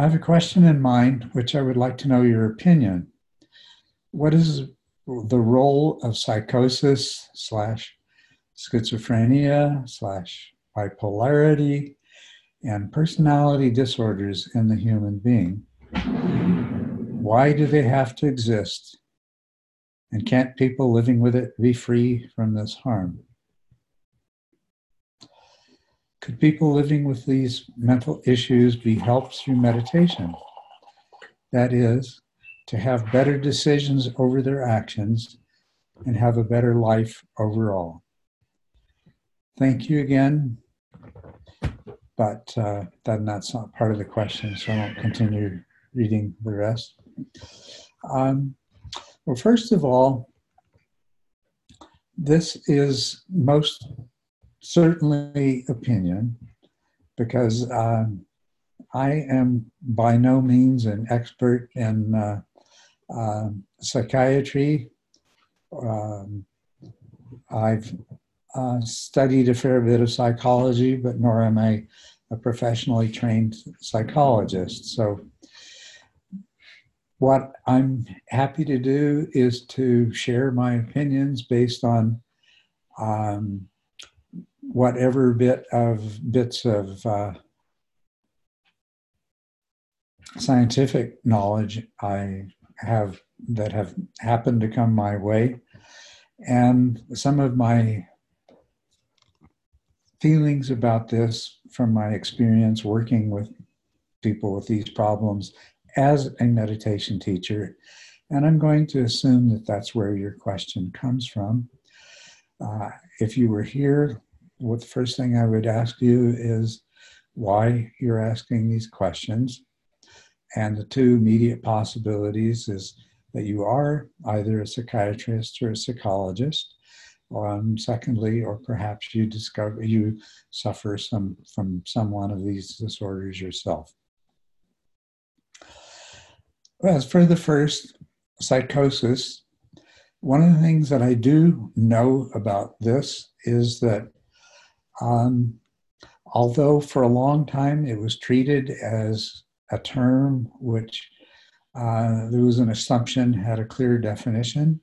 I have a question in mind, which I would like to know your opinion. What is the role of psychosis slash schizophrenia slash bipolarity and personality disorders in the human being? Why do they have to exist? And can't people living with it be free from this harm? Could people living with these mental issues be helped through meditation? That is, to have better decisions over their actions and have a better life overall. Thank you again, but uh, that, that's not part of the question, so I won't continue reading the rest. Um, well, first of all, this is most certainly opinion because um, I am by no means an expert in uh, uh, psychiatry. Um, I've uh, studied a fair bit of psychology, but nor am I a professionally trained psychologist. So, what I'm happy to do is to share my opinions based on um, whatever bit of bits of uh, scientific knowledge I have that have happened to come my way, and some of my feelings about this from my experience working with people with these problems as a meditation teacher. And I'm going to assume that that's where your question comes from. Uh, if you were here what the first thing I would ask you is why you're asking these questions. And the two immediate possibilities is that you are either a psychiatrist or a psychologist. Um, secondly, or perhaps you discover you suffer some from some one of these disorders yourself. As for the first, psychosis, one of the things that I do know about this is that um, although for a long time it was treated as a term which uh, there was an assumption had a clear definition.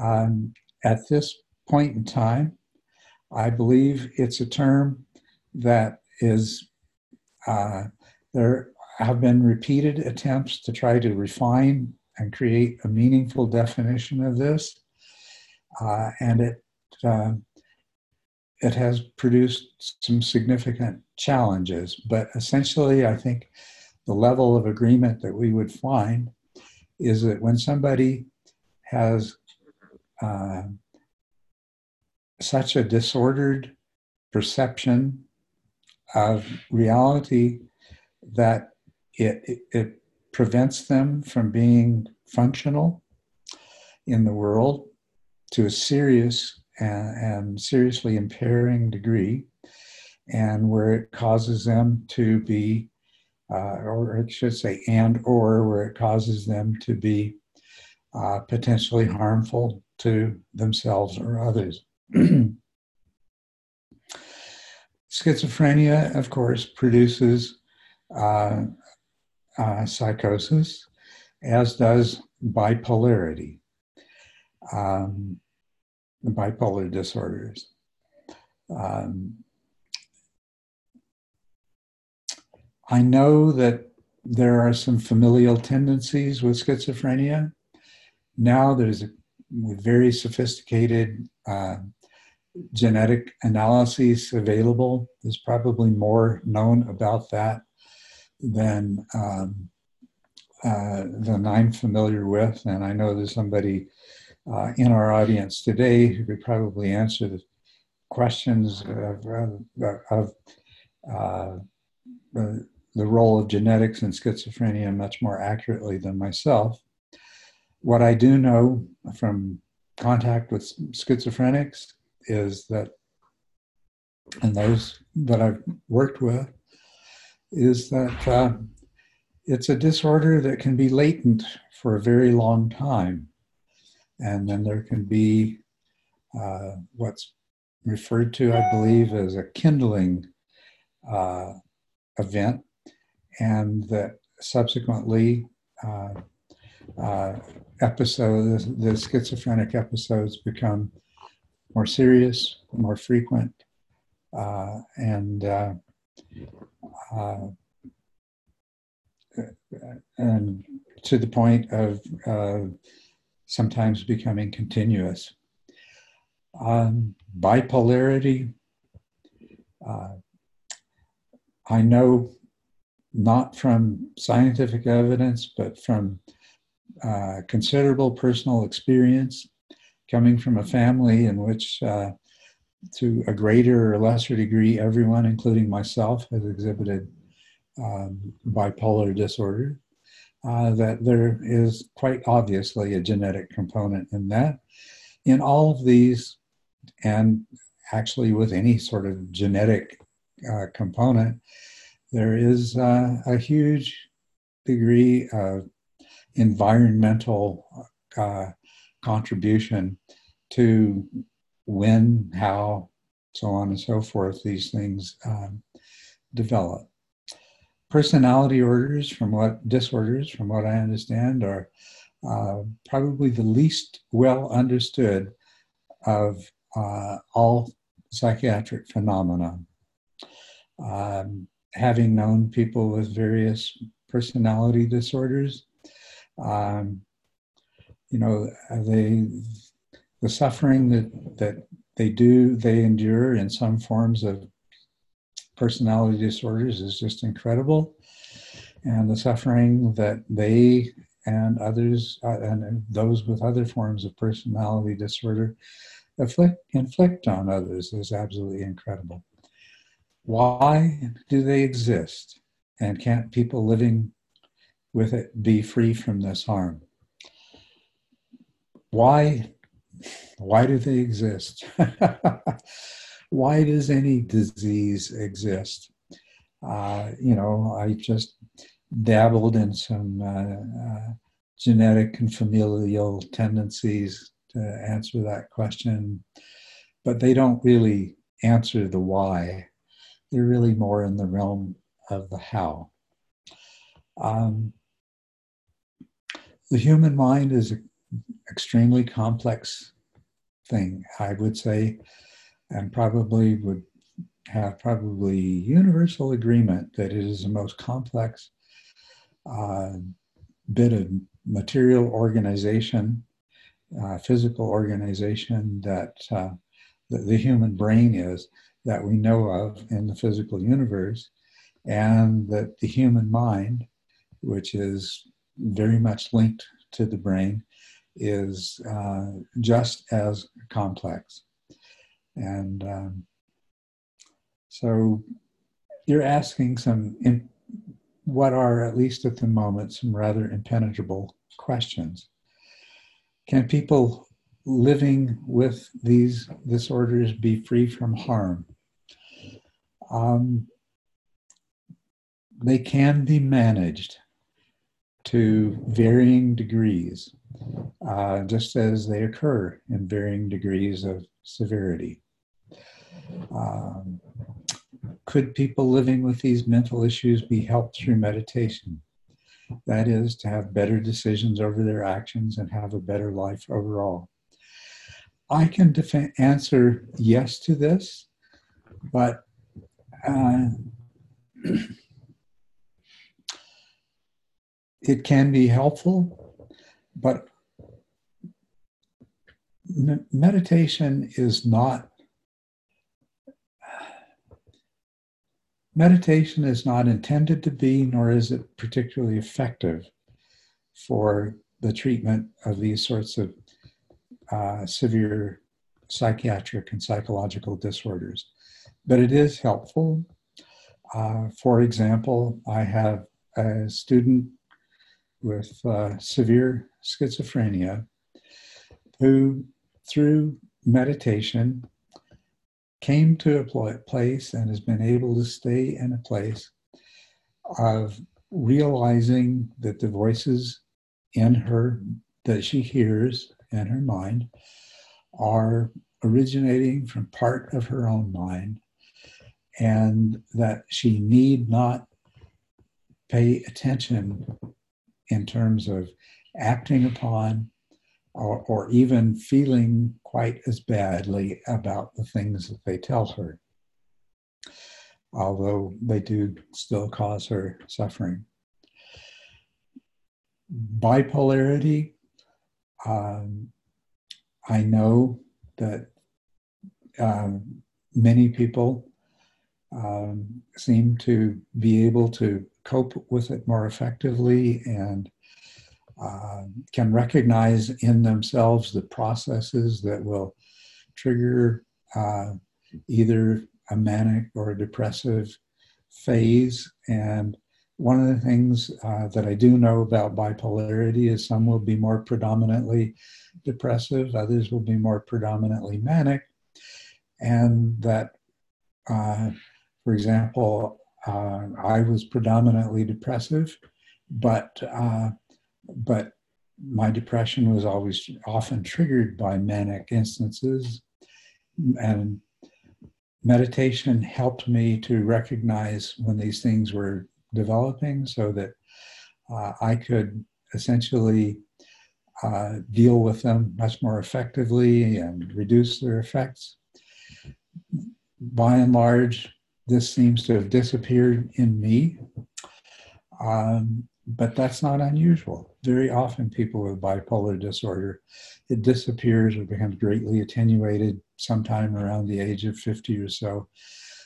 Um, at this point in time, I believe it's a term that is, uh, there have been repeated attempts to try to refine and create a meaningful definition of this. Uh, and it uh, it has produced some significant challenges. But essentially, I think the level of agreement that we would find is that when somebody has uh, such a disordered perception of reality that it, it, it prevents them from being functional in the world to a serious and, and seriously impairing degree, and where it causes them to be, uh, or I should say, and or where it causes them to be uh, potentially harmful to themselves or others. Schizophrenia, of course, produces uh, uh, psychosis, as does bipolarity. Um, bipolar disorders. Um, I know that there are some familial tendencies with schizophrenia. Now there's a, with very sophisticated uh, genetic analyses available. There's probably more known about that than um, uh, than I'm familiar with, and I know there's somebody uh, in our audience today who could probably answer the questions of, of uh, the role of genetics in schizophrenia much more accurately than myself. What I do know from contact with schizophrenics is that, and those that I've worked with, is that uh, it's a disorder that can be latent for a very long time. And then there can be uh, what's referred to, I believe, as a kindling uh, event. and that subsequently uh, uh, episodes, the schizophrenic episodes become more serious, more frequent, uh, and uh, and to the point of sometimes becoming continuous. Um, bipolarity, uh, I know not from scientific evidence, but from uh, considerable personal experience coming from a family in which, uh, to a greater or lesser degree, everyone, including myself, has exhibited um, bipolar disorder, uh, that there is quite obviously a genetic component in that. In all of these, and actually with any sort of genetic uh, component, there is uh, a huge degree of environmental uh, contribution to when, how, so on and so forth, these things um, develop. Personality orders, from what disorders, from what I understand, are uh, probably the least well understood of uh, all psychiatric phenomena. Um, having known people with various personality disorders, um, you know, they the suffering that that they do they endure in some forms of personality disorders is just incredible, and the suffering that they and others uh, and those with other forms of personality disorder afflict, inflict on others is absolutely incredible. Why do they exist? And can't people living with it be free from this harm? Why, why do they exist? why does any disease exist? Uh, you know, I just dabbled in some uh, uh, genetic and familial tendencies to answer that question, but they don't really answer the why. They're really more in the realm of the how. Um, the human mind is an extremely complex thing, I would say, and probably would have probably universal agreement that it is the most complex uh, bit of material organization uh, physical organization that, uh, the human brain is that we know of in the physical universe, and that the human mind, which is very much linked to the brain, is uh, just as complex. And um, so you're asking some, in, what are, at least at the moment, some rather impenetrable questions. Can people living with these disorders be free from harm? Um, they can be managed to varying degrees, uh, just as they occur in varying degrees of severity. Um, could people living with these mental issues be helped through meditation? That is, to have better decisions over their actions and have a better life overall. I can def- answer yes to this, but uh, it can be helpful, but meditation is not meditation is not intended to be, nor is it particularly effective for the treatment of these sorts of uh, severe psychiatric and psychological disorders. But it is helpful. Uh, for example, I have a student with uh, severe schizophrenia who, through meditation, came to a place and has been able to stay in a place of realizing that the voices in her that she hears in her mind are originating from part of her own mind and that she need not pay attention in terms of acting upon or, or even feeling quite as badly about the things that they tell her, although they do still cause her suffering. Bipolarity, um, I know that um, many people um, seem to be able to cope with it more effectively and uh, can recognize in themselves the processes that will trigger uh, either a manic or a depressive phase. And one of the things uh, that I do know about bipolarity is some will be more predominantly depressive, others will be more predominantly manic, and that, uh, for example, uh, I was predominantly depressive, but uh, but my depression was always often triggered by manic instances, and meditation helped me to recognize when these things were developing, so that uh, I could essentially uh, deal with them much more effectively and reduce their effects. By and large, this seems to have disappeared in me. Um, but that's not unusual. Very often, people with bipolar disorder, it disappears or becomes greatly attenuated sometime around the age of 50 or so.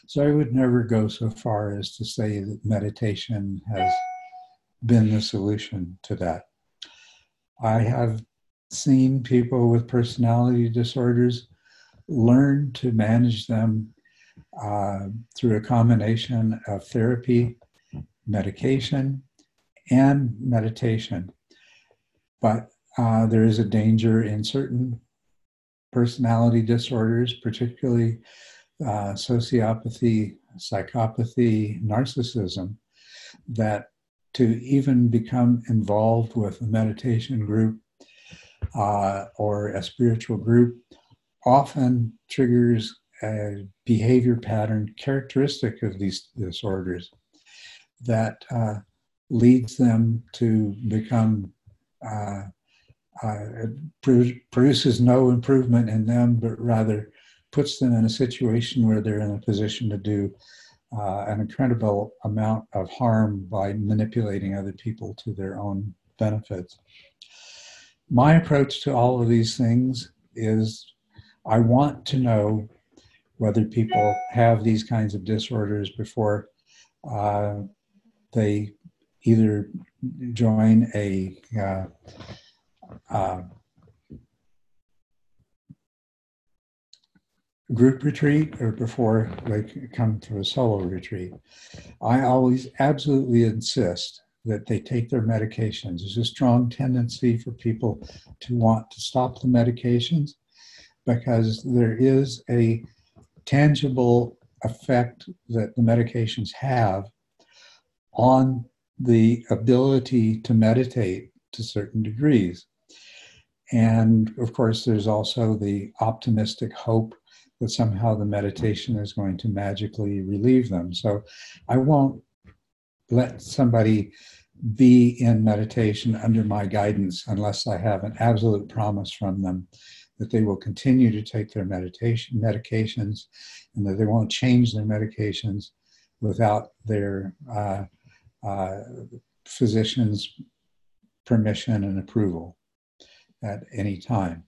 So, I would never go so far as to say that meditation has been the solution to that. I have seen people with personality disorders learn to manage them uh, through a combination of therapy, medication, and meditation. But uh, there is a danger in certain personality disorders, particularly uh, sociopathy, psychopathy, narcissism, that to even become involved with a meditation group uh, or a spiritual group often triggers a behavior pattern characteristic of these disorders that uh, leads them to become uh, uh, produces no improvement in them, but rather puts them in a situation where they're in a position to do uh, an incredible amount of harm by manipulating other people to their own benefits. My approach to all of these things is I want to know whether people have these kinds of disorders before uh, they either join a uh, uh, group retreat or before they come to a solo retreat. I always absolutely insist that they take their medications. There's a strong tendency for people to want to stop the medications because there is a tangible effect that the medications have on the ability to meditate to certain degrees. And of course, there's also the optimistic hope that somehow the meditation is going to magically relieve them. So I won't let somebody be in meditation under my guidance unless I have an absolute promise from them that they will continue to take their meditation medications and that they won't change their medications without their uh, uh, physician's permission and approval at any time.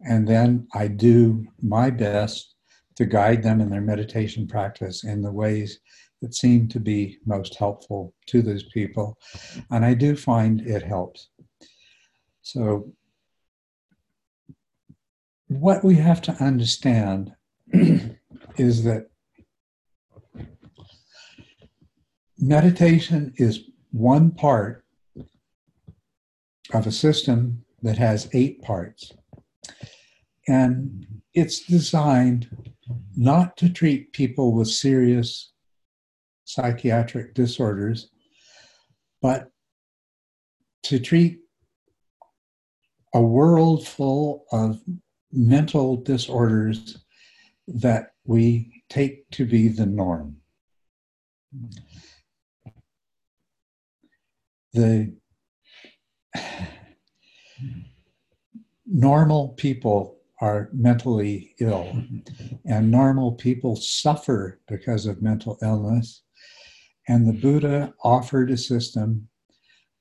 And then I do my best to guide them in their meditation practice in the ways that seem to be most helpful to those people. And I do find it helps. So, what we have to understand is that meditation is one part of a system that has eight parts. And it's designed not to treat people with serious psychiatric disorders, but to treat a world full of mental disorders that we take to be the norm the normal people are mentally ill, and normal people suffer because of mental illness. And the Buddha offered a system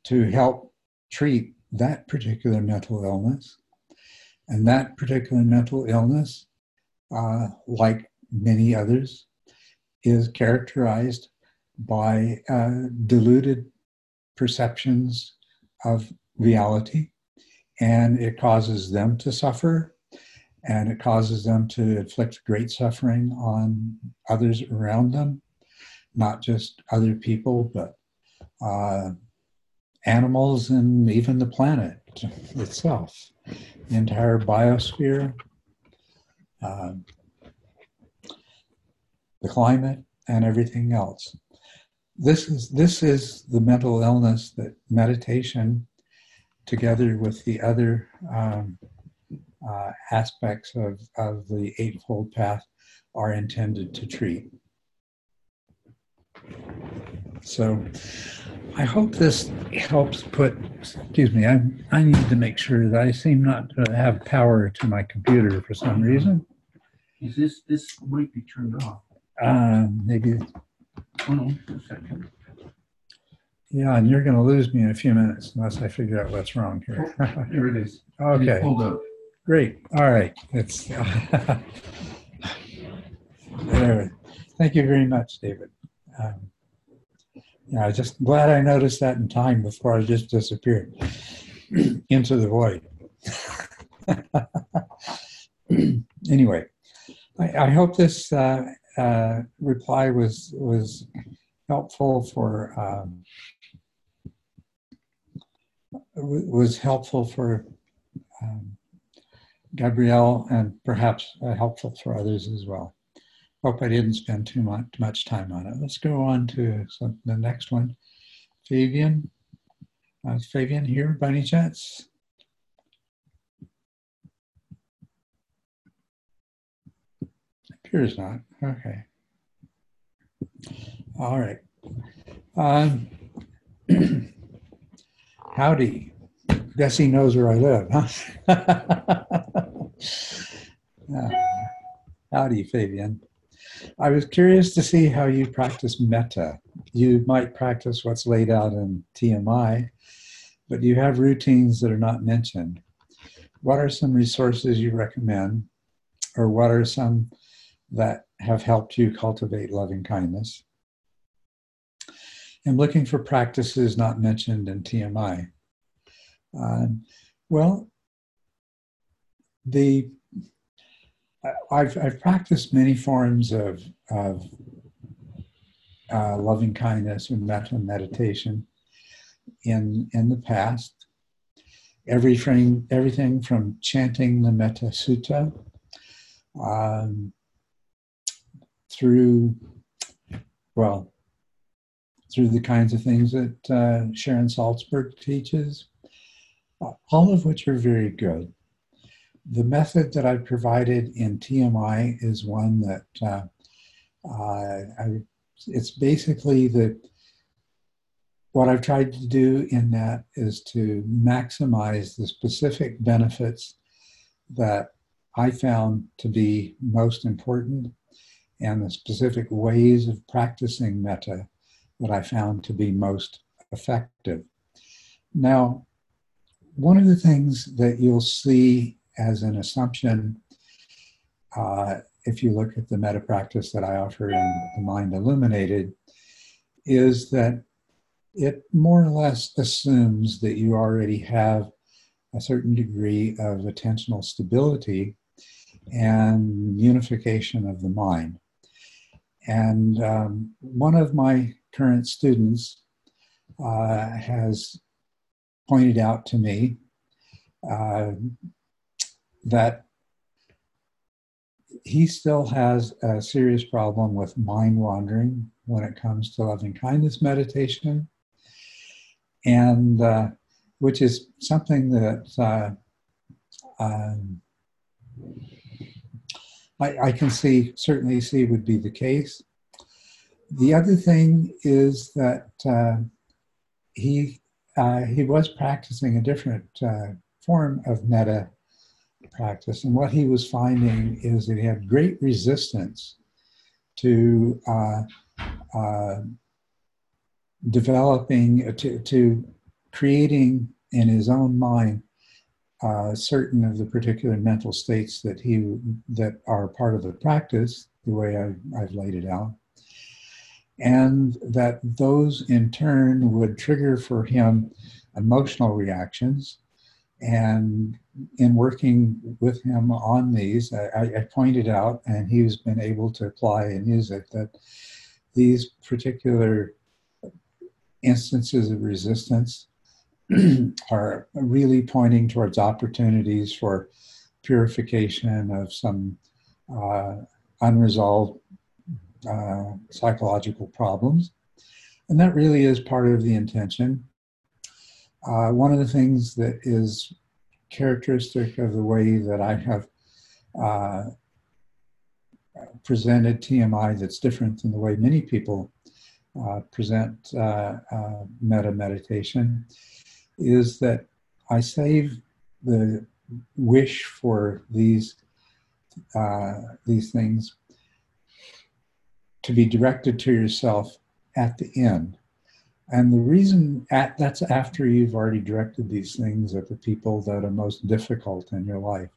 to help treat that particular mental illness. And that particular mental illness, uh, like many others, is characterized by uh, diluted perceptions of reality, and it causes them to suffer, and it causes them to inflict great suffering on others around them, not just other people, but uh, animals and even the planet itself, the entire biosphere, uh, the climate, and everything else. This is this is the mental illness that meditation, together with the other um, uh, aspects of, of the Eightfold Path, are intended to treat. So I hope this helps put, excuse me, I, I need to make sure that I seem not to have power to my computer for some reason. Is this, this might be turned off? Uh, maybe, Oh, no, a second. yeah, and you're going to lose me in a few minutes unless I figure out what's wrong here. There it is. Okay, Hold up. great. All right. It's, there. Thank you very much, David. Um, yeah, I just glad I noticed that in time before I just disappeared into the void. anyway, I, I, hope this uh, uh, reply was was helpful for um, was helpful for um, Gabrielle and perhaps uh, helpful for others as well. Hope I didn't spend too much, much time on it. Let's go on to some, the next one. Fabian. Uh, Fabian here by any chance? Appears not. Okay. All right. Um, howdy. Guess he knows where I live, huh? uh, howdy, Fabian. I was curious to see how you practice metta. You might practice what's laid out in TMI, but you have routines that are not mentioned. What are some resources you recommend, or what are some that have helped you cultivate loving kindness? I'm looking for practices not mentioned in TMI. Uh, well, the I've, I've practiced many forms of, of uh, loving kindness and metta meditation in, in the past. Everything, everything from chanting the Metta Sutta um, through, well, through the kinds of things that uh, Sharon Salzberg teaches, all of which are very good. The method that I provided in TMI is one that uh, uh, I, it's basically the what I've tried to do in that is to maximize the specific benefits that I found to be most important and the specific ways of practicing metta that I found to be most effective. Now, one of the things that you'll see as an assumption, uh, if you look at the metta practice that I offer in The Mind Illuminated, is that it more or less assumes that you already have a certain degree of attentional stability and unification of the mind. And um, one of my current students uh, has pointed out to me uh, that he still has a serious problem with mind wandering when it comes to loving kindness meditation, and uh, which is something that uh, um, I, I, can see certainly see would be the case. The other thing is that uh, he uh, he was practicing a different uh, form of metta practice. And what he was finding is that he had great resistance to uh, uh, developing, to, to creating in his own mind uh, certain of the particular mental states that he that are part of the practice, the way I've, I've laid it out, and that those in turn would trigger for him emotional reactions. And in working with him on these, I, I pointed out, and he's been able to apply and use it, that these particular instances of resistance are really pointing towards opportunities for purification of some uh, unresolved uh, psychological problems. And that really is part of the intention. Uh, one of the things that is characteristic of the way that I have uh, presented TMI that's different than the way many people uh, present uh, metta meditation is that I save the wish for these uh, these things to be directed to yourself at the end. And the reason at, that's after you've already directed these things at the people that are most difficult in your life.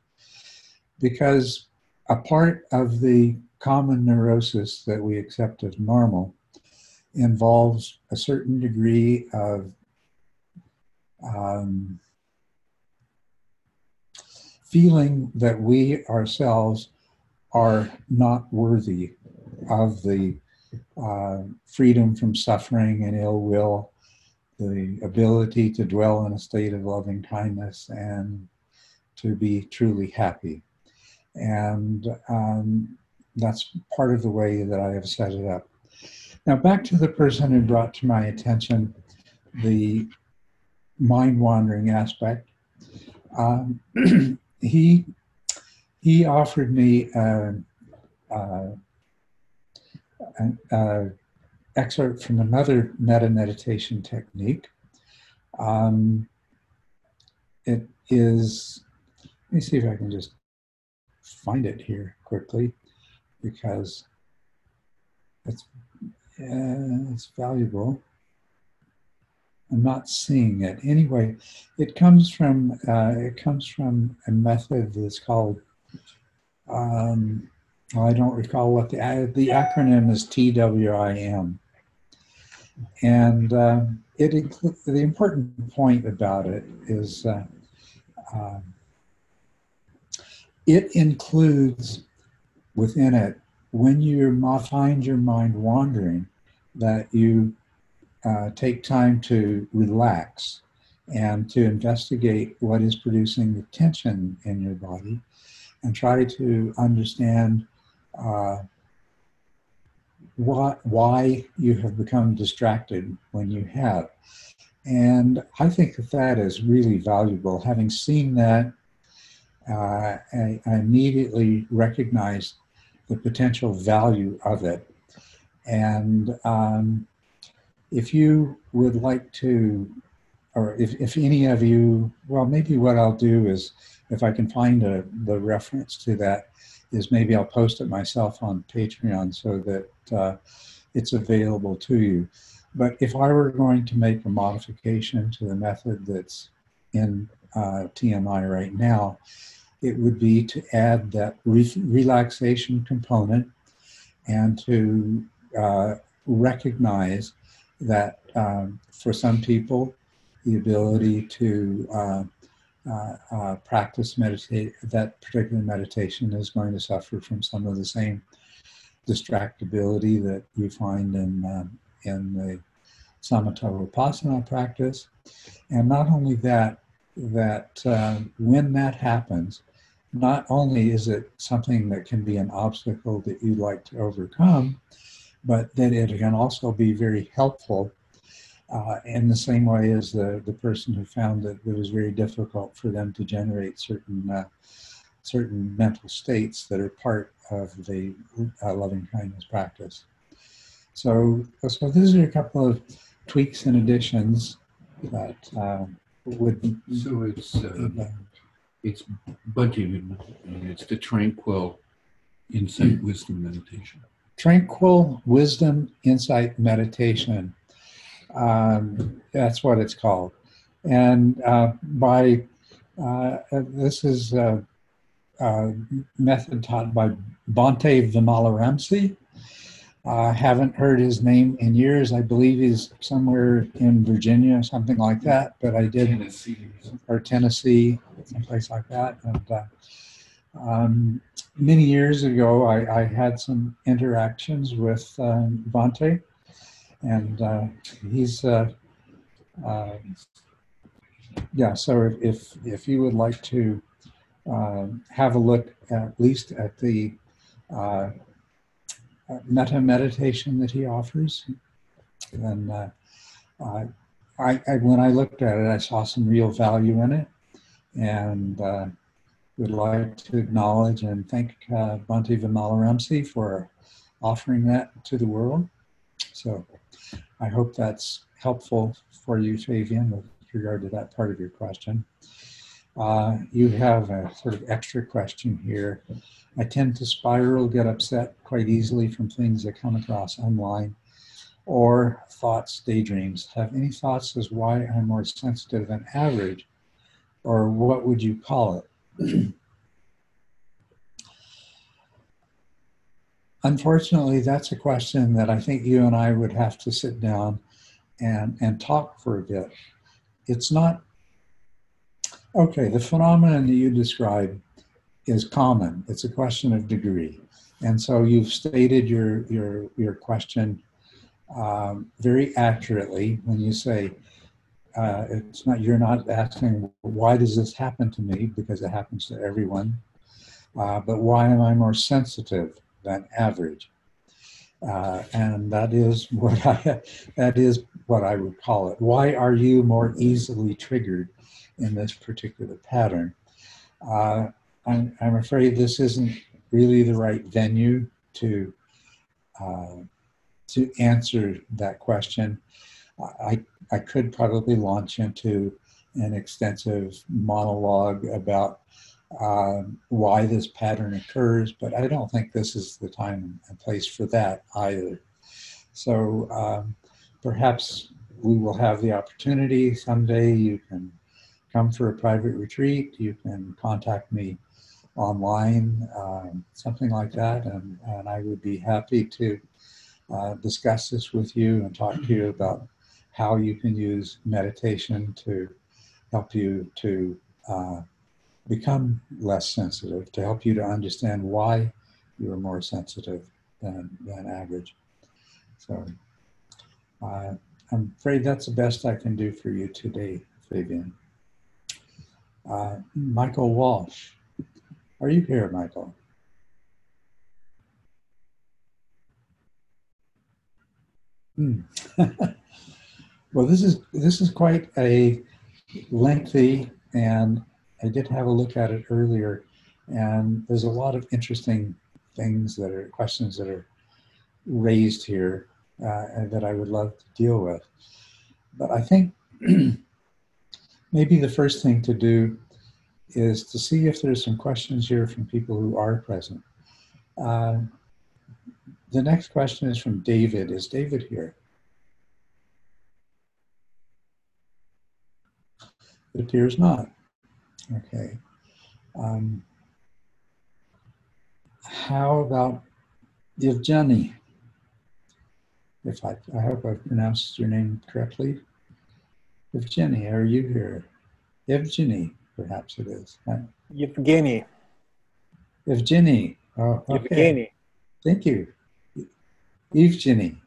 Because a part of the common neurosis that we accept as normal involves a certain degree of um, feeling that we ourselves are not worthy of the uh, freedom from suffering and ill will, the ability to dwell in a state of loving kindness and to be truly happy. And um, that's part of the way that I have set it up. Now, back to the person who brought to my attention the mind wandering aspect. Um, he he offered me an excerpt from another metta meditation technique. Um, it is. Let me see if I can just find it here quickly, because it's uh, it's valuable. I'm not seeing it. Anyway, it comes from uh, it comes from a method that's called. Um, I don't recall what the uh, the acronym is TWIM, and uh, it inclu- the important point about it is uh, um, it includes within it when you find your mind wandering that you uh, take time to relax and to investigate what is producing the tension in your body and try to understand uh, what, why you have become distracted when you have. And I think that that is really valuable. Having seen that, uh, I, I immediately recognized the potential value of it. And um, if you would like to, or if, if any of you, well, maybe what I'll do is, if I can find a, the reference to that, is maybe I'll post it myself on Patreon so that uh, it's available to you. But if I were going to make a modification to the method that's in uh, TMI right now, it would be to add that re- relaxation component and to uh, recognize that um, for some people, the ability to uh, uh, uh, practice meditate that particular meditation is going to suffer from some of the same distractibility that you find in um, in the samatha vipassana practice, and not only that, that uh, when that happens, not only is it something that can be an obstacle that you'd like to overcome, but that it can also be very helpful uh, in the same way as the, the person who found that it was very difficult for them to generate certain uh, certain mental states that are part of the uh, loving kindness practice. So, so these are a couple of tweaks and additions that um, would. So it's, uh, it's Bhante, and it's the tranquil insight wisdom meditation. Tranquil Wisdom Insight Meditation. Um, that's what it's called. And uh, by uh, this is a, a, method taught by Bhante Vimalaramsi. I uh, haven't heard his name in years. I believe he's somewhere in Virginia, something like that. But I did, Tennessee. or Tennessee, someplace like that. And uh, um, many years ago, I, I, had some interactions with um, Bhante, and uh, he's uh, uh, yeah. So if if you would like to uh, have a look at least at the uh, metta meditation that he offers, then uh, I, I, when I looked at it, I saw some real value in it, and would like to acknowledge and thank uh, Bhante Vimalaramsi for offering that to the world. So I hope that's helpful for you, Fabian, with regard to that part of your question. Uh, you have a sort of extra question here. I tend to spiral, get upset quite easily from things that come across online or thoughts, daydreams. Have any thoughts as why I'm more sensitive than average? Or what would you call it? Unfortunately, that's a question that I think you and I would have to sit down and, and talk for a bit. It's not, okay, the phenomenon that you describe is common. It's a question of degree. And so you've stated your, your, your question um, very accurately when you say, uh, it's not you're not asking why does this happen to me? Because it happens to everyone. Uh, but why am i more sensitive than average? Uh, and that is what i that is what i would call it. Why are you more easily triggered in this particular pattern? Uh, I'm, I'm afraid this isn't really the right venue to uh, to answer that question. I, I could probably launch into an extensive monologue about um, why this pattern occurs, but I don't think this is the time and place for that either. So um, perhaps we will have the opportunity someday. You can come for a private retreat. You can contact me online, um, something like that, and, and I would be happy to uh, discuss this with you and talk to you about how you can use meditation to help you to uh, become less sensitive, to help you to understand why you're more sensitive than, than average. So uh, I'm afraid that's the best I can do for you today, Fabian. Uh, Michael Walsh. Are you here, Michael? Hmm. Well, this is this is quite a lengthy, and I did have a look at it earlier, and there's a lot of interesting things that are questions that are raised here uh, that I would love to deal with. But I think maybe the first thing to do is to see if there's some questions here from people who are present. Uh, the next question is from David. Is David here? It appears not. Okay. Um, how about Evgeny? If I, I hope I've pronounced your name correctly. Evgeny, are you here? Evgeny, perhaps it is. Evgeny. Evgeny. Oh, okay. Evgeny. Thank you. Evgeny.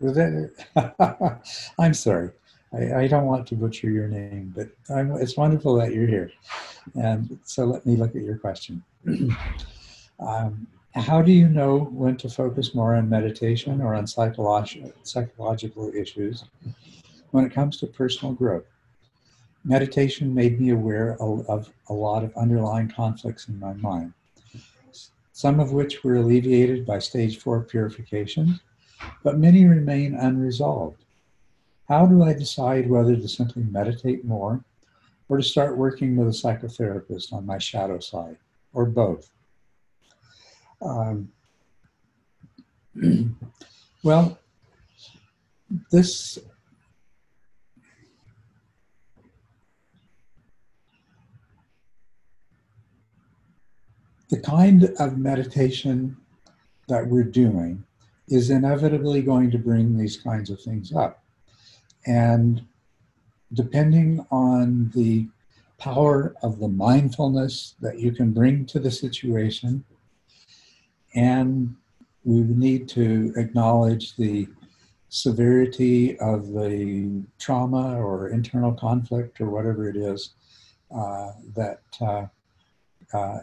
I'm sorry. I, I, don't want to butcher your name, but I'm, it's wonderful that you're here. And so let me look at your question. um, how do you know when to focus more on meditation or on psychologi- psychological issues when it comes to personal growth? Meditation made me aware of, of a lot of underlying conflicts in my mind, some of which were alleviated by stage four purification, but many remain unresolved. How do I decide whether to simply meditate more or to start working with a psychotherapist on my shadow side, or both? Um, well, this the kind of meditation that we're doing is inevitably going to bring these kinds of things up. And depending on the power of the mindfulness that you can bring to the situation, and we need to acknowledge the severity of the trauma or internal conflict or whatever it is uh, that uh, uh,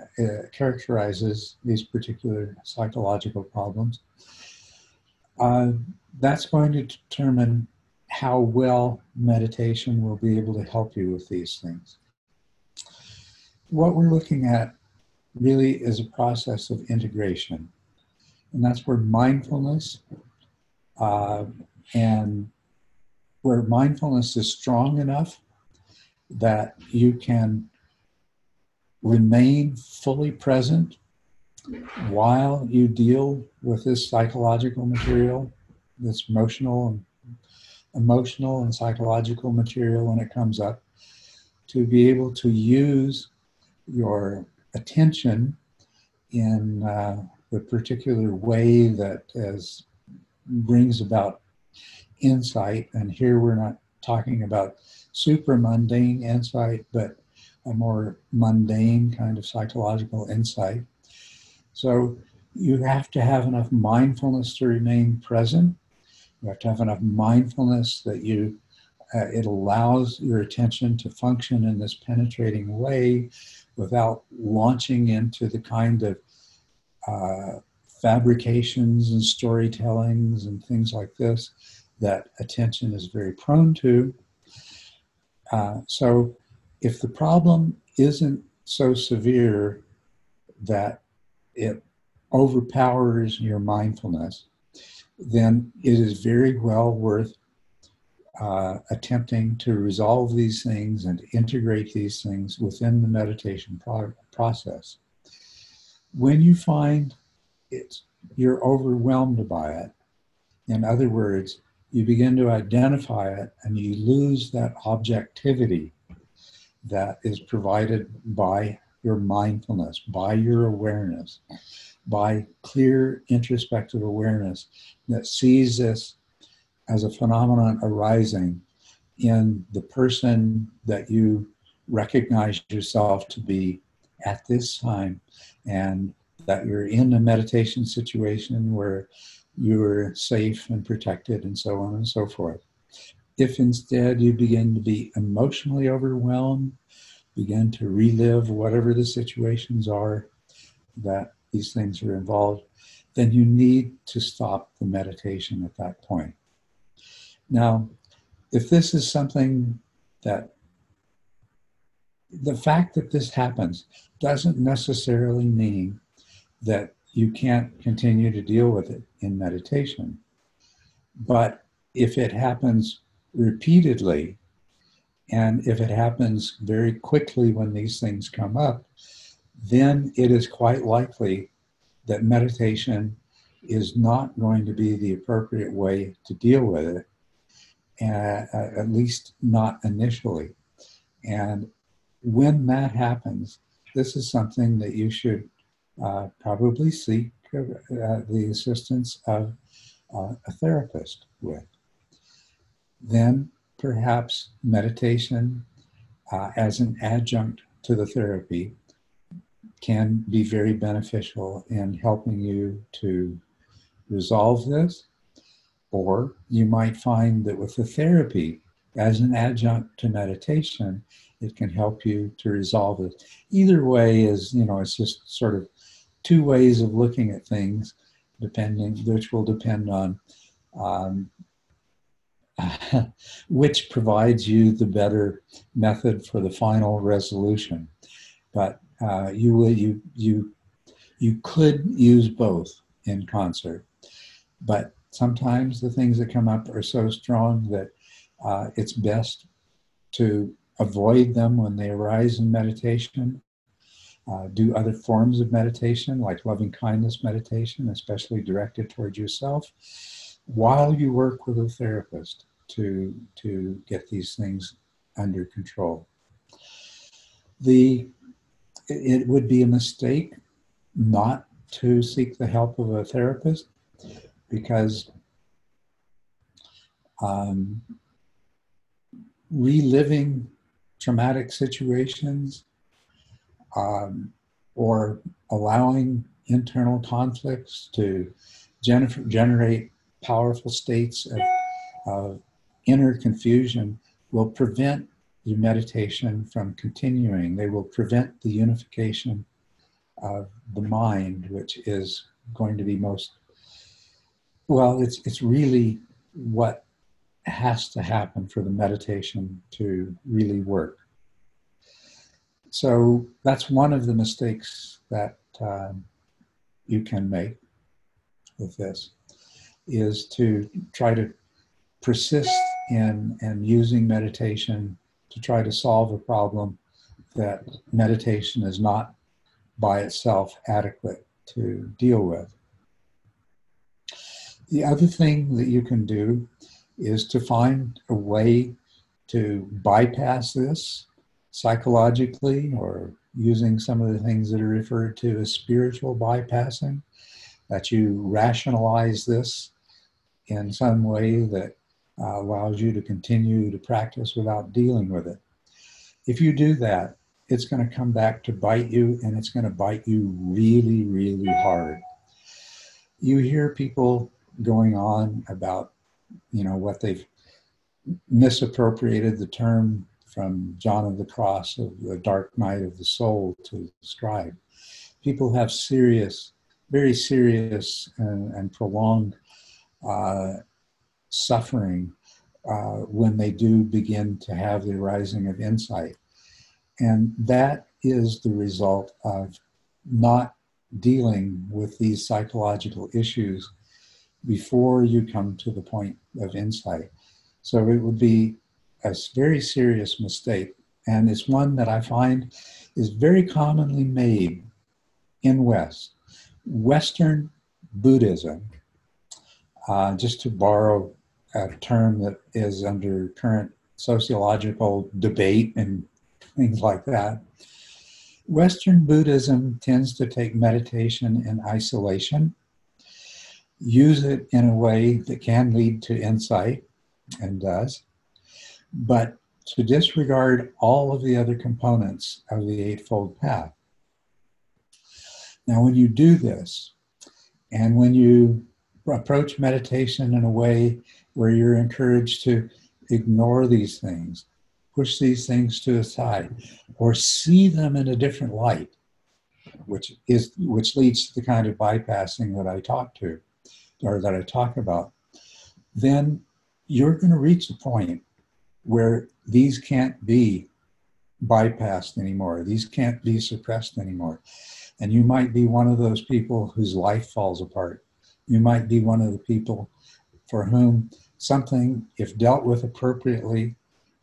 characterizes these particular psychological problems. Uh, that's going to determine how well meditation will be able to help you with these things. What we're looking at really is a process of integration, and that's where mindfulness uh, and where mindfulness is strong enough that you can remain fully present while you deal with this psychological material, this emotional and emotional and psychological material when it comes up, to be able to use your attention in uh, the particular way that as brings about insight. And here we're not talking about supramundane insight, but a more mundane kind of psychological insight. So you have to have enough mindfulness to remain present. You have to have enough mindfulness that you uh, it allows your attention to function in this penetrating way without launching into the kind of uh, fabrications and storytellings and things like this that attention is very prone to. Uh, so if the problem isn't so severe that it overpowers your mindfulness, then it is very well worth uh, attempting to resolve these things and integrate these things within the meditation pro- process. When you find it's, you're overwhelmed by it, in other words, you begin to identify it and you lose that objectivity that is provided by your mindfulness, by your awareness, by clear introspective awareness that sees this as a phenomenon arising in the person that you recognize yourself to be at this time, and that you're in a meditation situation where you're safe and protected, and so on and so forth. If instead you begin to be emotionally overwhelmed, begin to relive whatever the situations are that these things are involved, then you need to stop the meditation at that point. Now, if this is something that the fact that this happens doesn't necessarily mean that you can't continue to deal with it in meditation. But if it happens repeatedly, and if it happens very quickly when these things come up, then it is quite likely that meditation is not going to be the appropriate way to deal with it, uh, at least not initially. And when that happens, this is something that you should uh, probably seek uh, the assistance of uh, a therapist with. Then perhaps meditation uh, as an adjunct to the therapy can be very beneficial in helping you to resolve this. Or you might find that with the therapy as an adjunct to meditation, it can help you to resolve it. Either way is, you know, it's just sort of two ways of looking at things, depending, which will depend on um, which provides you the better method for the final resolution. But uh, you you you you could use both in concert, but sometimes the things that come up are so strong that Uh, it's best to avoid them when they arise in meditation. Uh, do other forms of meditation, like loving kindness meditation, especially directed towards yourself, while you work with a therapist to, to get these things under control. The, it would be a mistake not to seek the help of a therapist because um, reliving traumatic situations um, or allowing internal conflicts to gener- generate powerful states of, of inner confusion will prevent your meditation from continuing. They will prevent the unification of the mind, which is going to be most well, it's it's really what has to happen for the meditation to really work. So that's one of the mistakes that um, you can make with this is to try to persist in and using meditation to try to solve a problem that meditation is not by itself adequate to deal with. The other thing that you can do is to find a way to bypass this psychologically or using some of the things that are referred to as spiritual bypassing, that you rationalize this in some way that uh, allows you to continue to practice without dealing with it. If you do that, it's going to come back to bite you and it's going to bite you really, really hard. You hear people going on about, you know, what they've misappropriated the term from John of the Cross of the dark night of the soul to describe. People have serious, very serious and, and prolonged uh, suffering uh, when they do begin to have the arising of insight. And that is the result of not dealing with these psychological issues before you come to the point of insight. So it would be a very serious mistake. And it's one that I find is very commonly made in West. Western Buddhism, uh, just to borrow a term that is under current sociological debate and things like that. Western Buddhism tends to take meditation in isolation, use it in a way that can lead to insight, and does, but to disregard all of the other components of the Eightfold Path. Now, when you do this, and when you approach meditation in a way where you're encouraged to ignore these things, push these things to the side, or see them in a different light, which is which leads to the kind of bypassing that I talk to, or that I talk about, then you're going to reach a point where these can't be bypassed anymore. These can't be suppressed anymore. And you might be one of those people whose life falls apart. You might be one of the people for whom something, if dealt with appropriately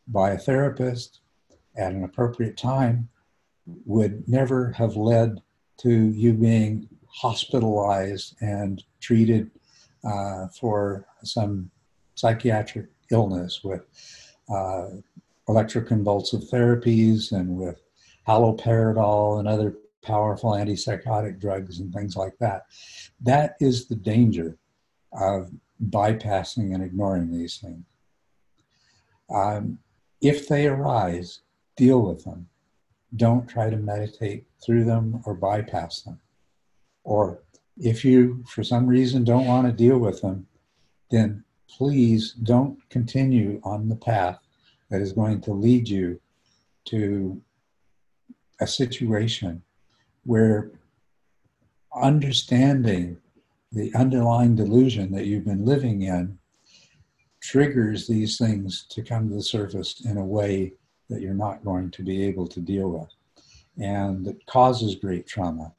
by a therapist at an appropriate time, would never have led to you being hospitalized and treated uh, for some psychiatric illness with uh, electroconvulsive therapies and with haloperidol and other powerful antipsychotic drugs and things like that. That is the danger of bypassing and ignoring these things. Um, if they arise, deal with them. Don't try to meditate through them or bypass them. Or if you, for some reason, don't want to deal with them, then please don't continue on the path that is going to lead you to a situation where understanding the underlying delusion that you've been living in triggers these things to come to the surface in a way that you're not going to be able to deal with and that causes great trauma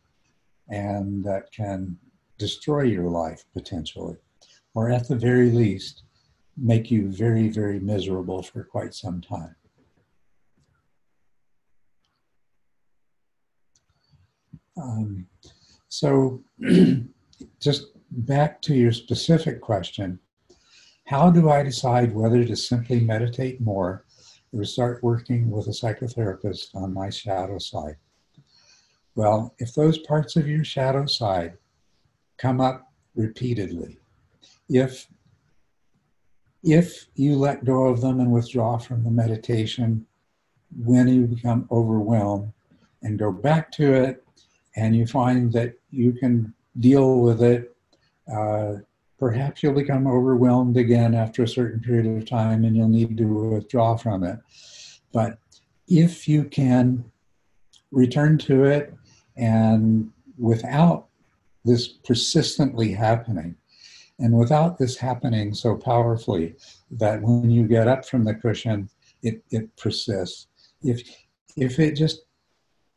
and that can destroy your life potentially or at the very least make you very, very miserable for quite some time. Um, so, just back to your specific question how do I decide whether to simply meditate more or start working with a psychotherapist on my shadow side? Well, if those parts of your shadow side come up repeatedly, if if you let go of them and withdraw from the meditation when you become overwhelmed and go back to it and you find that you can deal with it uh, perhaps you'll become overwhelmed again after a certain period of time and you'll need to withdraw from it but if you can return to it and without this persistently happening and without this happening so powerfully that when you get up from the cushion, it, it persists. If, if it just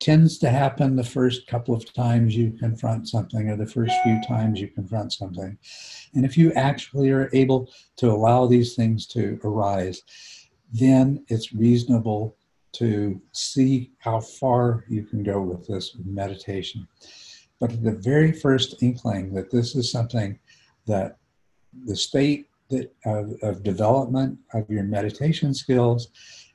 tends to happen the first couple of times you confront something or the first few times you confront something, and if you actually are able to allow these things to arise, then it's reasonable to see how far you can go with this meditation. But the very first inkling that this is something that the state that, of, of development of your meditation skills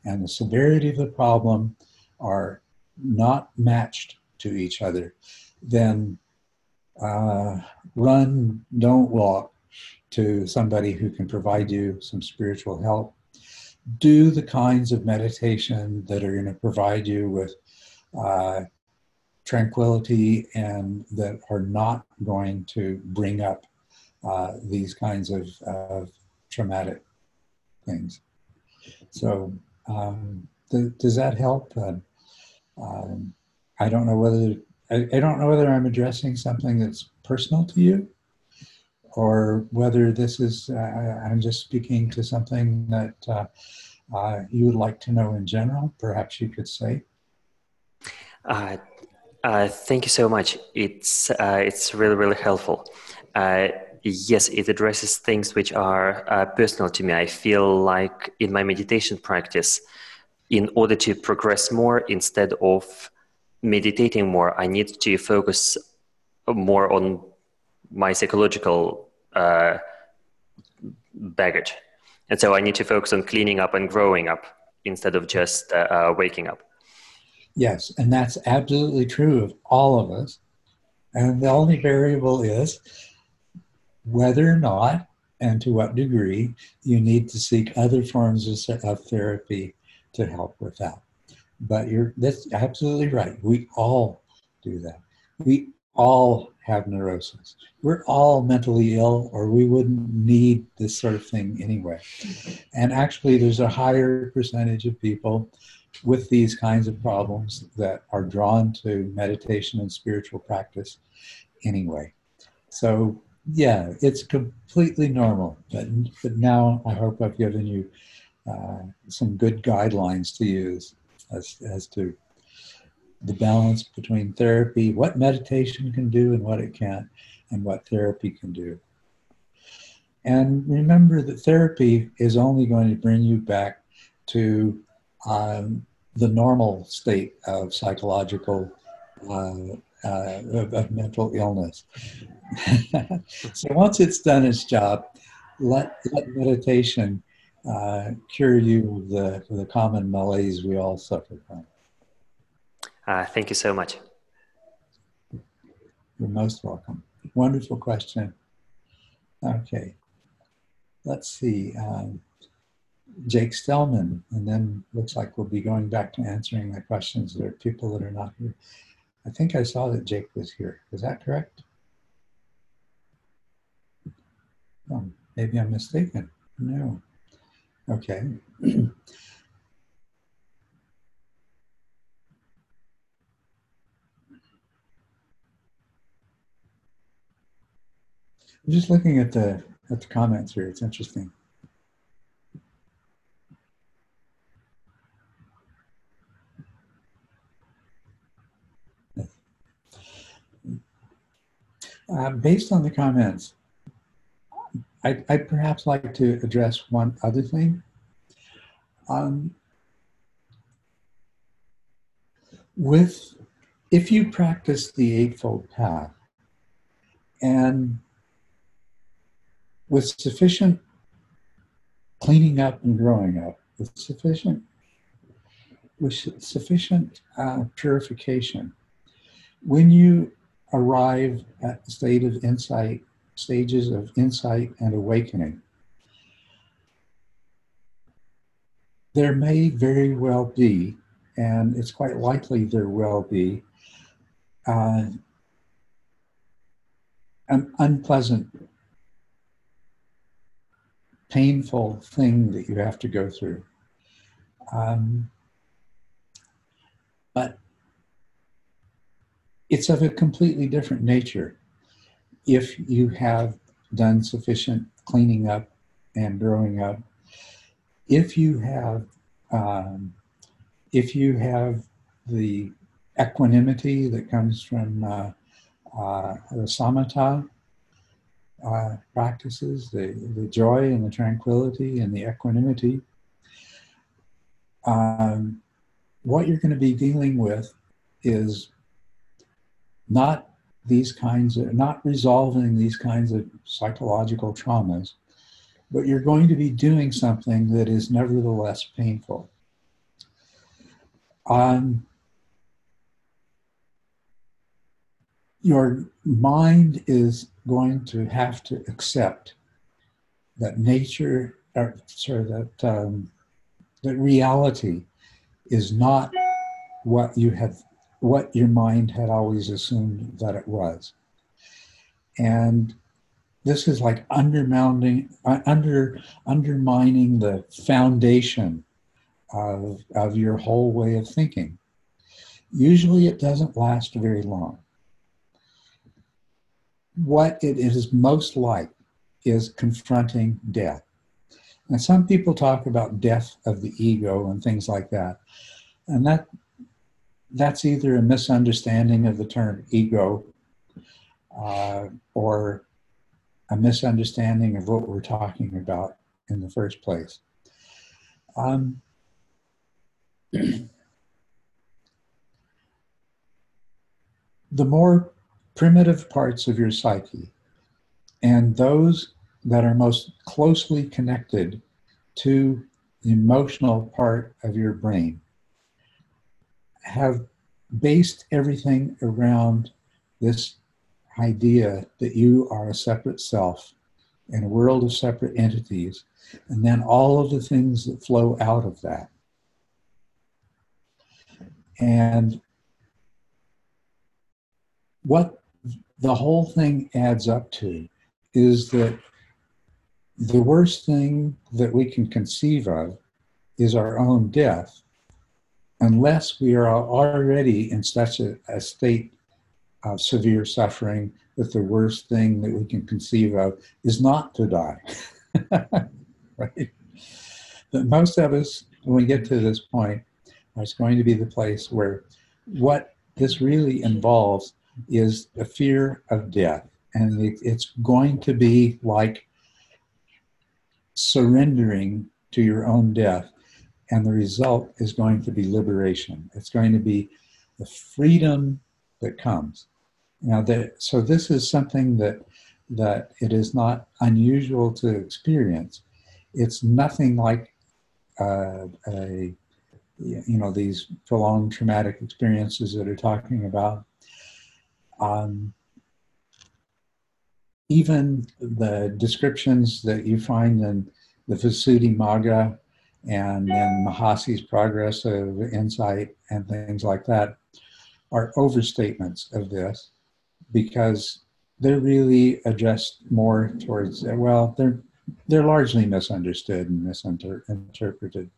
and the severity of the problem are not matched to each other, then uh, run, don't walk to somebody who can provide you some spiritual help. Do the kinds of meditation that are going to provide you with uh, tranquility and that are not going to bring up uh, these kinds of, of, traumatic things. So, um, th- does that help? Uh, um, I don't know whether I, I, don't know whether I'm addressing something that's personal to you, or whether this is uh, I'm just speaking to something that uh, uh, you would like to know in general. Perhaps you could say. Uh, uh, thank you so much. It's uh, it's really really helpful. Yes, it addresses things which are personal to me. I feel like in my meditation practice, in order to progress more, instead of meditating more, I need to focus more on my psychological uh, baggage, and so I need to focus on cleaning up and growing up instead of just waking up. Yes, and that's absolutely true of all of us. And the only variable is whether or not and to what degree you need to seek other forms of therapy to help with that. But you're that's absolutely right. We all do that. We all have neurosis. We're all mentally ill, or we wouldn't need this sort of thing anyway. And actually, there's a higher percentage of people with these kinds of problems that are drawn to meditation and spiritual practice anyway. So, yeah, it's completely normal. But, but now I hope I've given you uh, some good guidelines to use as, as to the balance between therapy, what meditation can do and what it can't, and what therapy can do. And remember that therapy is only going to bring you back to um, the normal state of psychological uh, uh, of, of, mental illness. so once it's done its job, let, let meditation uh, cure you of the, the common malaise we all suffer from. Uh, thank you so much. You're most welcome. Wonderful question. Okay. Let's see. Um, Jake Stellman, and then looks like we'll be going back to answering the questions. There are people that are not here. I think I saw that Jake was here. Is that correct? Oh, maybe I'm mistaken. No. Okay. I'm just looking at the at the comments here. It's interesting. Uh, based on the comments, I, I'd perhaps like to address one other thing. Um, with, if you practice the Eightfold Path and with sufficient cleaning up and growing up, with sufficient, with sufficient uh, purification, when you arrive at the state of insight, stages of insight and awakening, there may very well be, and it's quite likely there will be, uh, an unpleasant, painful thing that you have to go through. Um, but it's of a completely different nature if you have done sufficient cleaning up and growing up. If you have, um, if you have the equanimity that comes from uh, uh, the samatha uh, practices, the, the joy and the tranquility and the equanimity, um, what you're going to be dealing with is not these kinds of, not resolving these kinds of psychological traumas, but you're going to be doing something that is nevertheless painful. Um, your mind is going to have to accept that nature, or sorry, that um, that reality is not what you have what your mind had always assumed that it was. And this is like undermining, under, undermining the foundation of, of your whole way of thinking. Usually it doesn't last very long. What it is most like is confronting death. And some people talk about death of the ego and things like that. And that that's either a misunderstanding of the term ego uh, or a misunderstanding of what we're talking about in the first place. Um, the more primitive parts of your psyche and those that are most closely connected to the emotional part of your brain have based everything around this idea that you are a separate self in a world of separate entities, and then all of the things that flow out of that. And what the whole thing adds up to is that the worst thing that we can conceive of is our own death unless we are already in such a, a state of severe suffering that the worst thing that we can conceive of is not to die. right? But most of us, when we get to this point, it's going to be the place where what this really involves is the fear of death. And it's going to be like surrendering to your own death and the result is going to be liberation. It's going to be the freedom that comes. Now, that, so this is something that that it is not unusual to experience. It's nothing like uh, a you know these prolonged traumatic experiences that are talking about. Um, even the descriptions that you find in the Visuddhimagga and then Mahasi's progress of insight and things like that are overstatements of this because they're really addressed more towards well they're they're largely misunderstood and misinterpreted.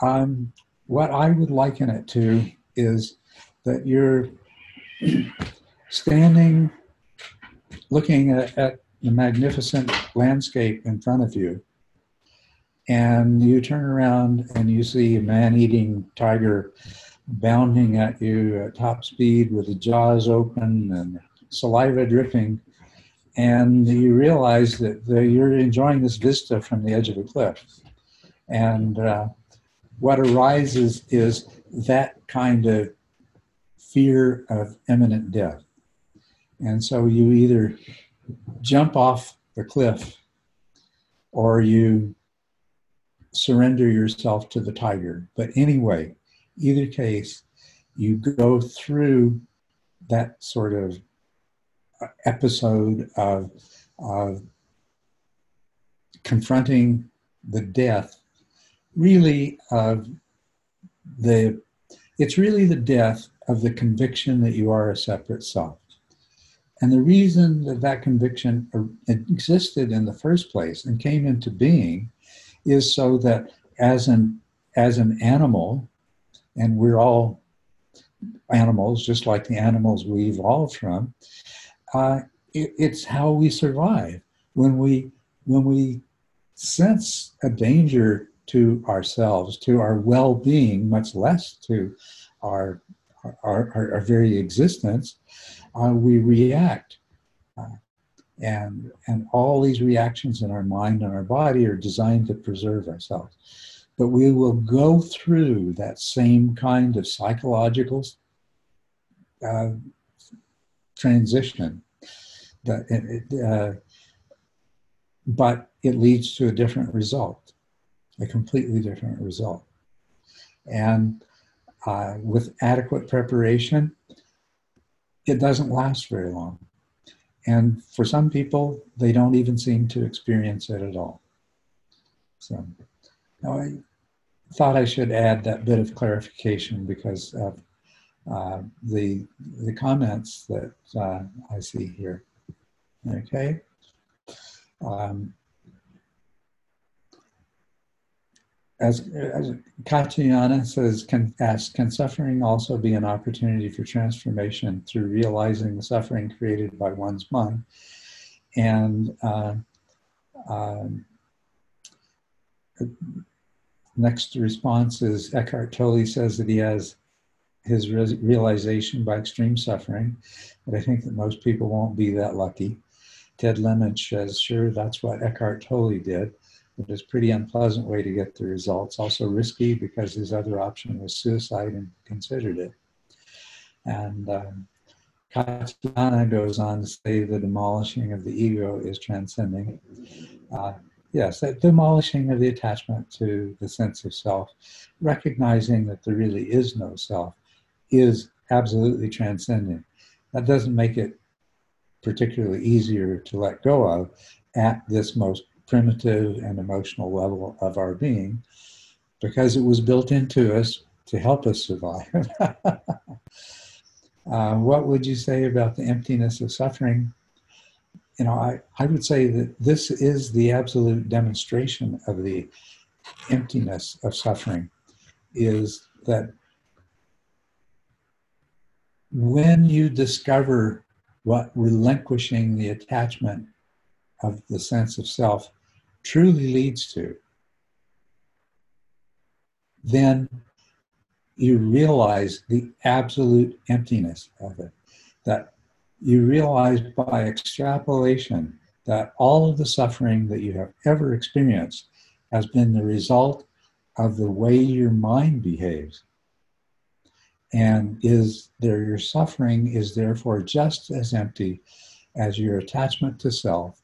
Um, what i would liken it to is that you're standing looking at, at the magnificent landscape in front of you and you turn around and you see a man-eating tiger bounding at you at top speed with the jaws open and saliva dripping and you realize that the, you're enjoying this vista from the edge of a cliff. And uh, what arises is that kind of fear of imminent death. And so you either jump off the cliff or you surrender yourself to the tiger. But anyway, either case, you go through that sort of uh, episode of, of confronting the death, really of the, it's really the death of the conviction that you are a separate self. And the reason that that conviction uh, existed in the first place and came into being is so that as an as an animal, and we're all animals, just like the animals we evolved from, uh, it, it's how we survive. When we when we sense a danger to ourselves, to our well-being, much less to our our, our, our very existence, uh, we react. And, and all these reactions in our mind and our body are designed to preserve ourselves. But we will go through that same kind of psychological uh, transition. That uh, but it leads to a different result, a completely different result. And uh, with adequate preparation, it doesn't last very long. And for some people, they don't even seem to experience it at all. So now I thought I should add that bit of clarification because of uh, the, the comments that uh, I see here. Okay. Um, as, as Katyana says, can ask, can suffering also be an opportunity for transformation through realizing the suffering created by one's mind? And uh, uh, next response is Eckhart Tolle says that he has his re- realization by extreme suffering, but I think that most people won't be that lucky. Ted Lemich says, sure, that's what Eckhart Tolle did. It was a pretty unpleasant way to get the results. Also risky because his other option was suicide and considered it. And um, goes on to say the demolishing of the ego is transcending. Uh, yes, that demolishing of the attachment to the sense of self, recognizing that there really is no self, is absolutely transcending. That doesn't make it particularly easier to let go of at this most primitive and emotional level of our being because it was built into us to help us survive. uh, what would you say about the emptiness of suffering? You know, I, I would say that this is the absolute demonstration of the emptiness of suffering is that when you discover what relinquishing the attachment of the sense of self truly leads to, then you realize the absolute emptiness of it. That you realize by extrapolation that all of the suffering that you have ever experienced has been the result of the way your mind behaves. And is there your suffering is therefore just as empty as your attachment to self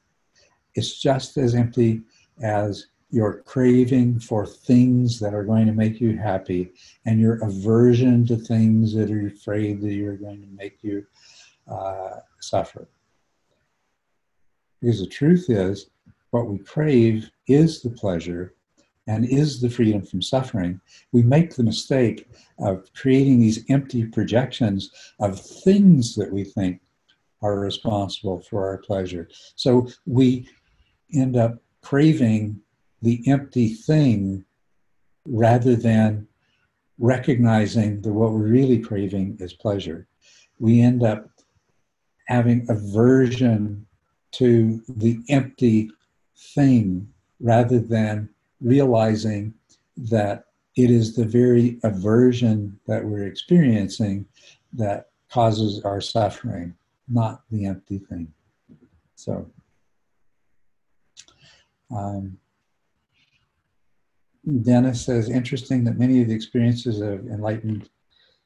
it's just as empty as your craving for things that are going to make you happy and your aversion to things that are afraid that you're going to make you uh, suffer. Because the truth is, what we crave is the pleasure and is the freedom from suffering. We make the mistake of creating these empty projections of things that we think are responsible for our pleasure. So we end up craving the empty thing rather than recognizing that what we're really craving is pleasure. We end up having aversion to the empty thing rather than realizing that it is the very aversion that we're experiencing that causes our suffering, not the empty thing. So, um, Dennis says, interesting that many of the experiences of enlightened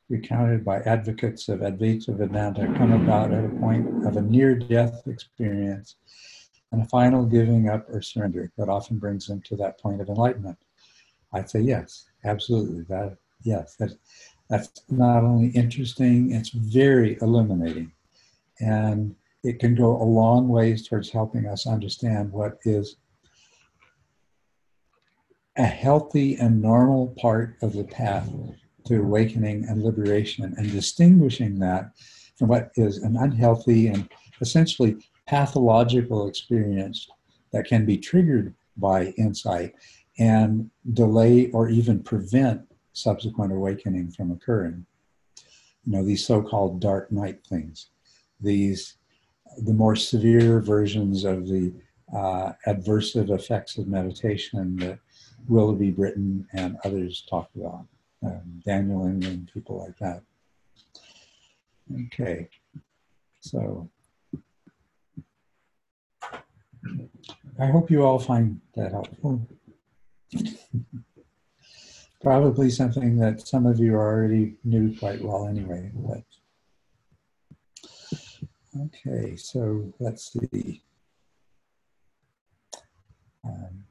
recounted by advocates of Advaita Vedanta come about at a point of a near death experience and a final giving up or surrender that often brings them to that point of enlightenment. I'd say yes, absolutely. That yes, that that's not only interesting, it's very illuminating. And it can go a long ways towards helping us understand what is a healthy and normal part of the path to awakening and liberation and distinguishing that from what is an unhealthy and essentially pathological experience that can be triggered by insight and delay or even prevent subsequent awakening from occurring. You know, these so called dark night things, these, the more severe versions of the uh, adversive effects of meditation that Willoughby Britton and others talked about um, Daniel and people like that. Okay, so I hope you all find that helpful. Probably something that some of you already knew quite well anyway, but okay, so let's see. Um,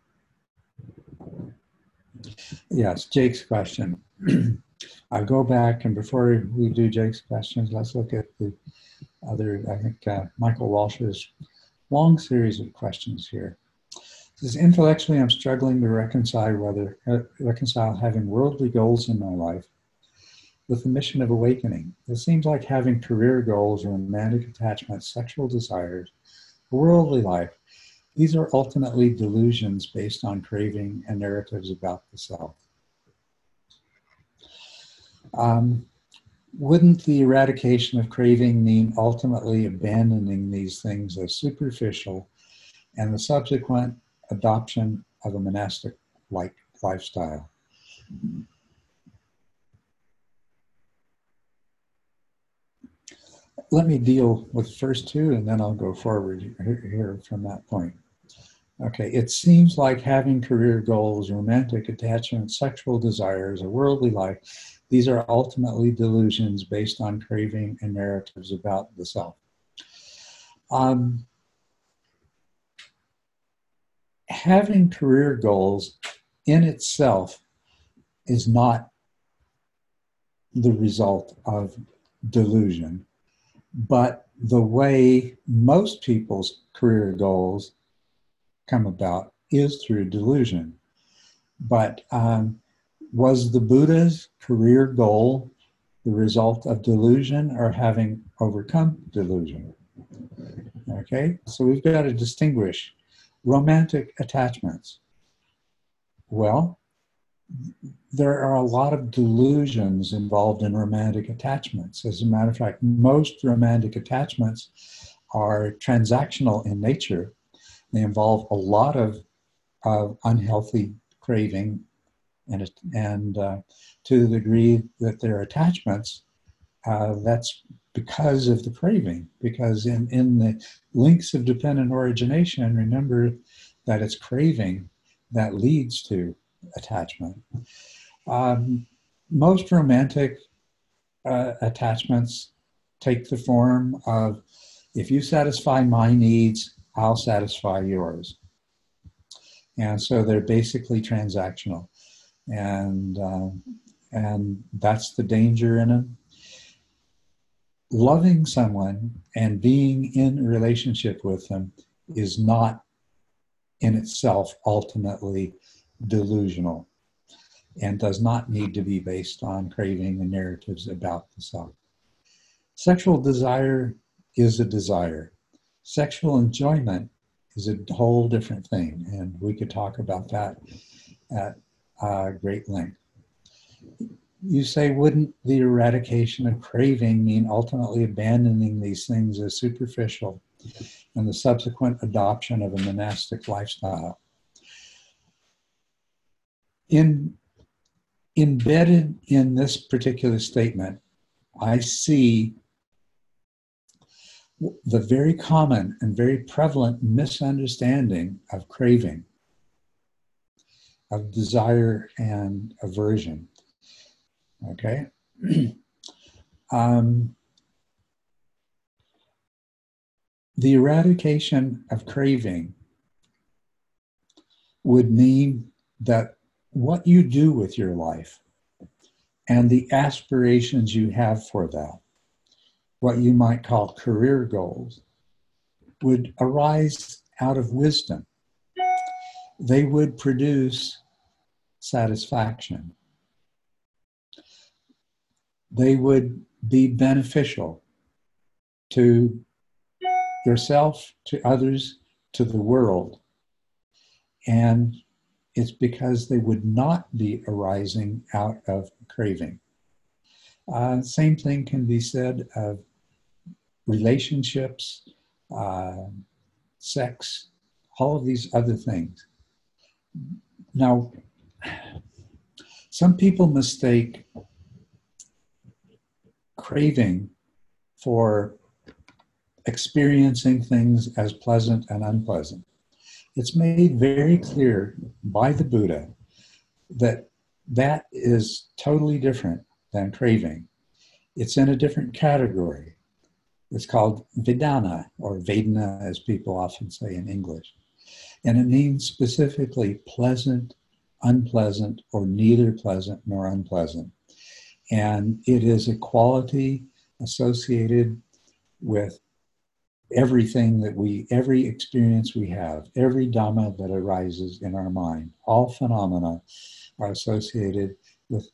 yes, Jake's question. I'll go back and before we do Jake's questions, let's look at the other, I think, uh, Michael Walsh's long series of questions here. Says intellectually, I'm struggling to reconcile whether uh, reconcile having worldly goals in my life with the mission of awakening. It seems like having career goals, romantic attachments, sexual desires, worldly life. These are ultimately delusions based on craving and narratives about the self. Um, wouldn't the eradication of craving mean ultimately abandoning these things as superficial and the subsequent adoption of a monastic like lifestyle? Let me deal with the first two and then I'll go forward here from that point. Okay, it seems like having career goals, romantic attachment, sexual desires, a worldly life these are ultimately delusions based on craving and narratives about the self. Um, having career goals in itself is not the result of delusion, but the way most people's career goals come about is through delusion. But um, was the Buddha's career goal the result of delusion or having overcome delusion? Okay, so we've got to distinguish romantic attachments. Well, there are a lot of delusions involved in romantic attachments. As a matter of fact, most romantic attachments are transactional in nature. They involve a lot of, unhealthy craving and and uh, to the degree that they're attachments, uh, that's because of the craving. Because in in the links of dependent origination, remember that it's craving that leads to attachment. Um, most romantic uh, attachments take the form of if you satisfy my needs, I'll satisfy yours. And so they're basically transactional and uh, and that's the danger in them. Loving someone and being in a relationship with them is not in itself ultimately delusional and does not need to be based on craving and narratives about the self. Sexual desire is a desire. Sexual enjoyment is a whole different thing, and we could talk about that at uh, great length. You say, wouldn't the eradication of craving mean ultimately abandoning these things as superficial and the subsequent adoption of a monastic lifestyle? In, embedded in this particular statement, I see the very common and very prevalent misunderstanding of craving, of desire and aversion. Okay? um, the eradication of craving would mean that what you do with your life and the aspirations you have for that, what you might call career goals, would arise out of wisdom. They would produce satisfaction. They would be beneficial to yourself, to others, to the world. And it's because they would not be arising out of craving. Uh, same thing can be said of relationships, uh, sex, all of these other things. Now, some people mistake craving for experiencing things as pleasant and unpleasant. It's made very clear by the Buddha that that is totally different than craving. It's in a different category. It's called Vedana, or Vedana, as people often say in English. And it means specifically pleasant, unpleasant, or neither pleasant nor unpleasant. And it is a quality associated with everything that we, every experience we have, every Dhamma that arises in our mind, all phenomena are associated with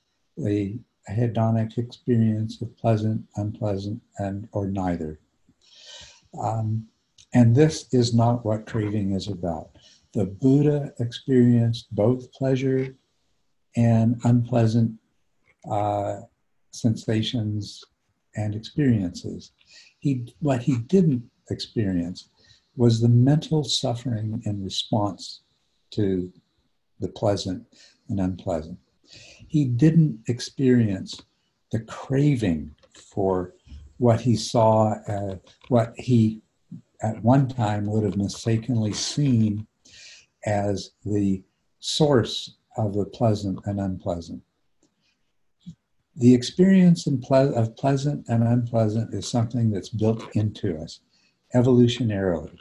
a hedonic experience of pleasant, unpleasant, and or neither. Um, and this is not what craving is about. The Buddha experienced both pleasure and unpleasant uh, sensations and experiences. He, what he didn't experience was the mental suffering in response to the pleasant and unpleasant. He didn't experience the craving for what he saw, uh, what he at one time would have mistakenly seen as the source of the pleasant and unpleasant. The experience of pleasant and unpleasant is something that's built into us evolutionarily.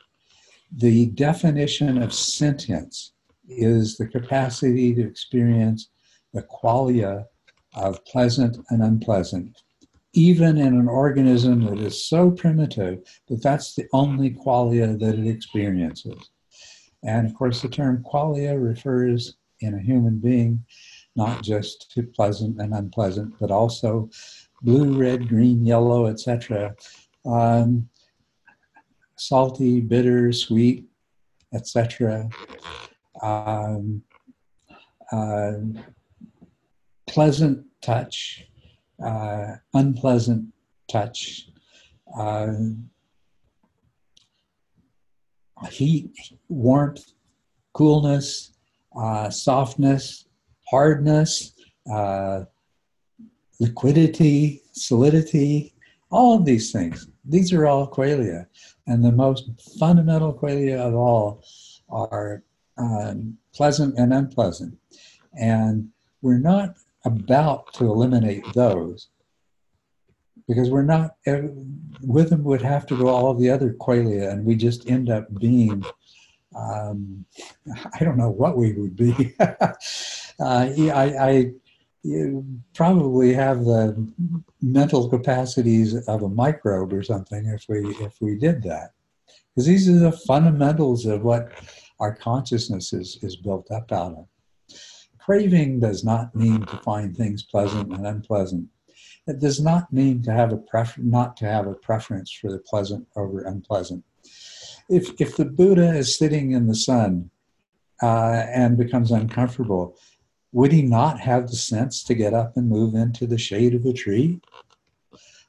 The definition of sentience is the capacity to experience the qualia of pleasant and unpleasant, even in an organism that is so primitive that that's the only qualia that it experiences. And of course, the term qualia refers in a human being not just to pleasant and unpleasant, but also blue, red, green, yellow, etc. Um, salty, bitter, sweet, etc. Um, uh, pleasant touch, uh, unpleasant touch, uh, heat, warmth, coolness, uh, softness, hardness, uh, liquidity, solidity, all of these things. These are all qualia. And the most fundamental qualia of all are um, pleasant and unpleasant. And we're not about to eliminate those because we're not, with them would have to go all the other qualia, and we just end up being, um, I don't know what we would be. uh, I, I probably have the mental capacities of a microbe or something if we if we did that because these are the fundamentals of what our consciousness is, is built up out of craving does not mean to find things pleasant and unpleasant it does not mean to have a prefer- not to have a preference for the pleasant over unpleasant if if the buddha is sitting in the sun uh, and becomes uncomfortable would he not have the sense to get up and move into the shade of a tree?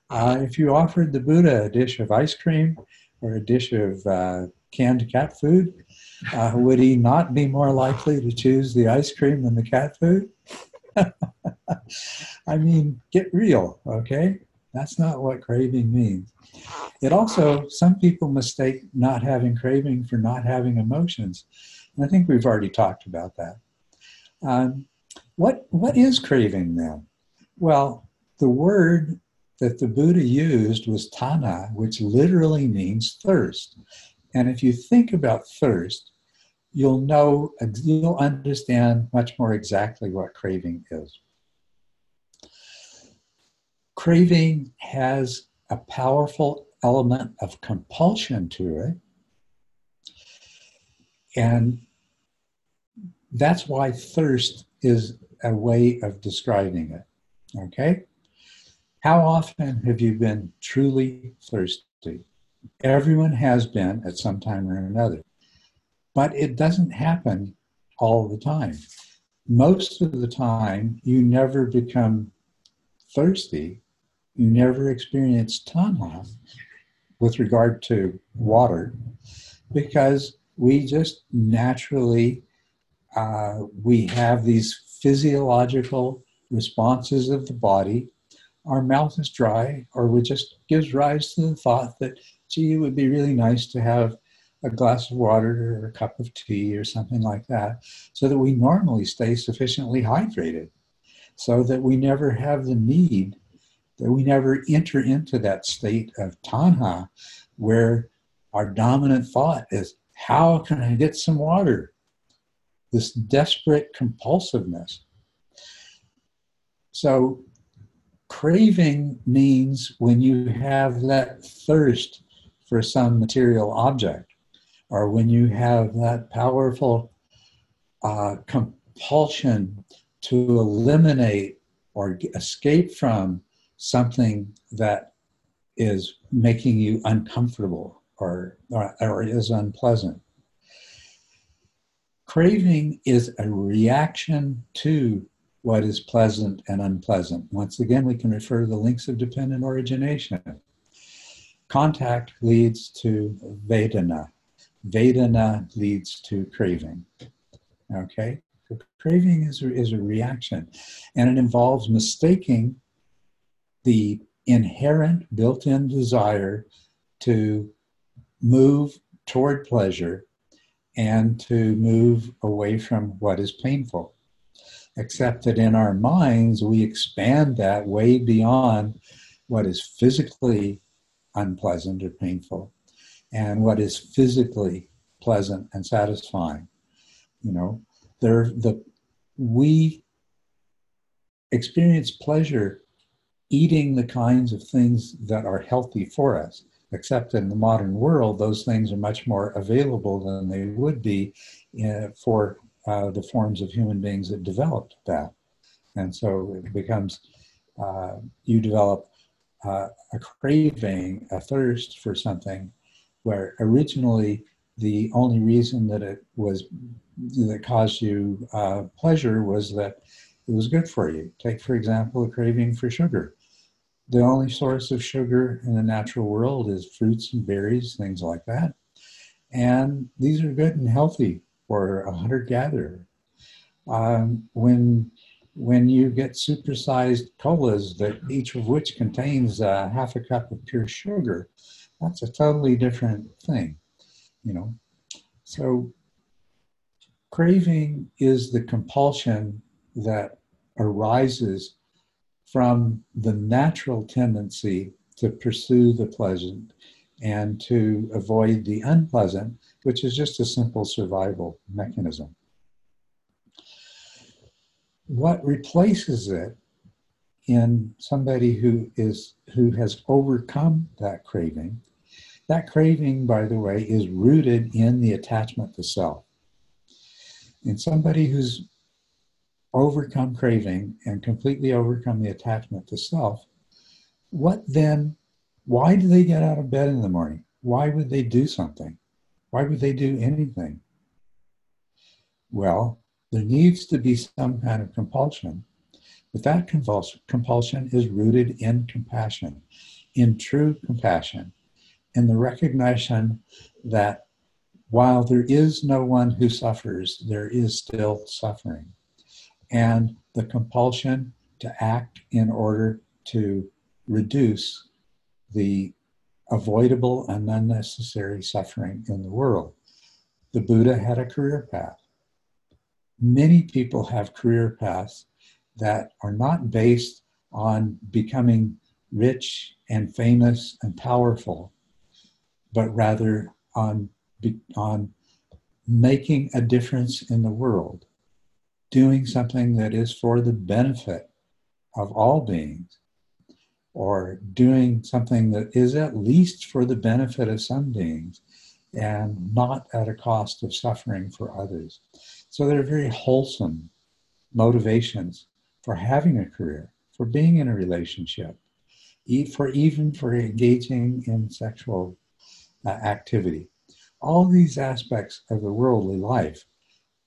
Uh, if you offered the Buddha a dish of ice cream or a dish of uh, canned cat food, uh, would he not be more likely to choose the ice cream than the cat food? I mean, get real, okay? That's not what craving means. It also, some people mistake not having craving for not having emotions. And I think we've already talked about that. Um, what, what is craving then? Well, the word that the Buddha used was tanha, which literally means thirst. And if you think about thirst, you'll know, you'll understand much more exactly what craving is. Craving has a powerful element of compulsion to it. And that's why thirst is a way of describing it. Okay? How often have you been truly thirsty? Everyone has been at some time or another. But it doesn't happen all the time. Most of the time, you never become thirsty. You never experience tanha with regard to water because we just naturally uh, we have these physiological responses of the body our mouth is dry or we just gives rise to the thought that gee it would be really nice to have a glass of water or a cup of tea or something like that so that we normally stay sufficiently hydrated so that we never have the need that we never enter into that state of tanha where our dominant thought is how can i get some water? This desperate compulsiveness. So craving means when you have that thirst for some material object or when you have that powerful uh, compulsion to eliminate or escape from something that is making you uncomfortable or, or, or is unpleasant. Craving is a reaction to what is pleasant and unpleasant. Once again, we can refer to the links of dependent origination. Contact leads to Vedana. Vedana leads to craving. Okay? So craving is a, is a reaction, and it involves mistaking the inherent built in desire to move toward pleasure and to move away from what is painful. Except that in our minds, we expand that way beyond what is physically unpleasant or painful and what is physically pleasant and satisfying. You know, there the we experience pleasure eating the kinds of things that are healthy for us. Except in the modern world, those things are much more available than they would be uh, for uh, the forms of human beings that developed that. And so it becomes, uh, you develop uh, a craving, a thirst for something where originally the only reason that it was that caused you uh, pleasure was that it was good for you. Take, for example, a craving for sugar. The only source of sugar in the natural world is fruits and berries, things like that. And these are good and healthy for a hunter gatherer. Um, when when you get supersized colas that each of which contains uh, half a cup of pure sugar, that's a totally different thing, you know. So craving is the compulsion that arises from the natural tendency to pursue the pleasant and to avoid the unpleasant, which is just a simple survival mechanism. What replaces it in somebody who is who has overcome that craving that craving, by the way, is rooted in the attachment to self. In somebody who's overcome craving and completely overcome the attachment to self, what then, why do they get out of bed in the morning? Why would they do something? Why would they do anything? Well, there needs to be some kind of compulsion, but that compulsion is rooted in compassion, in true compassion in the recognition that while there is no one who suffers, there is still suffering. And the compulsion to act in order to reduce the avoidable and unnecessary suffering in the world. The Buddha had a career path. Many people have career paths that are not based on becoming rich and famous and powerful, but rather on, on making a difference in the world, doing something that is for the benefit of all beings, or doing something that is at least for the benefit of some beings and not at a cost of suffering for others. So they're very wholesome motivations for having a career, for being in a relationship, for even for engaging in sexual uh, activity. All these aspects of the worldly life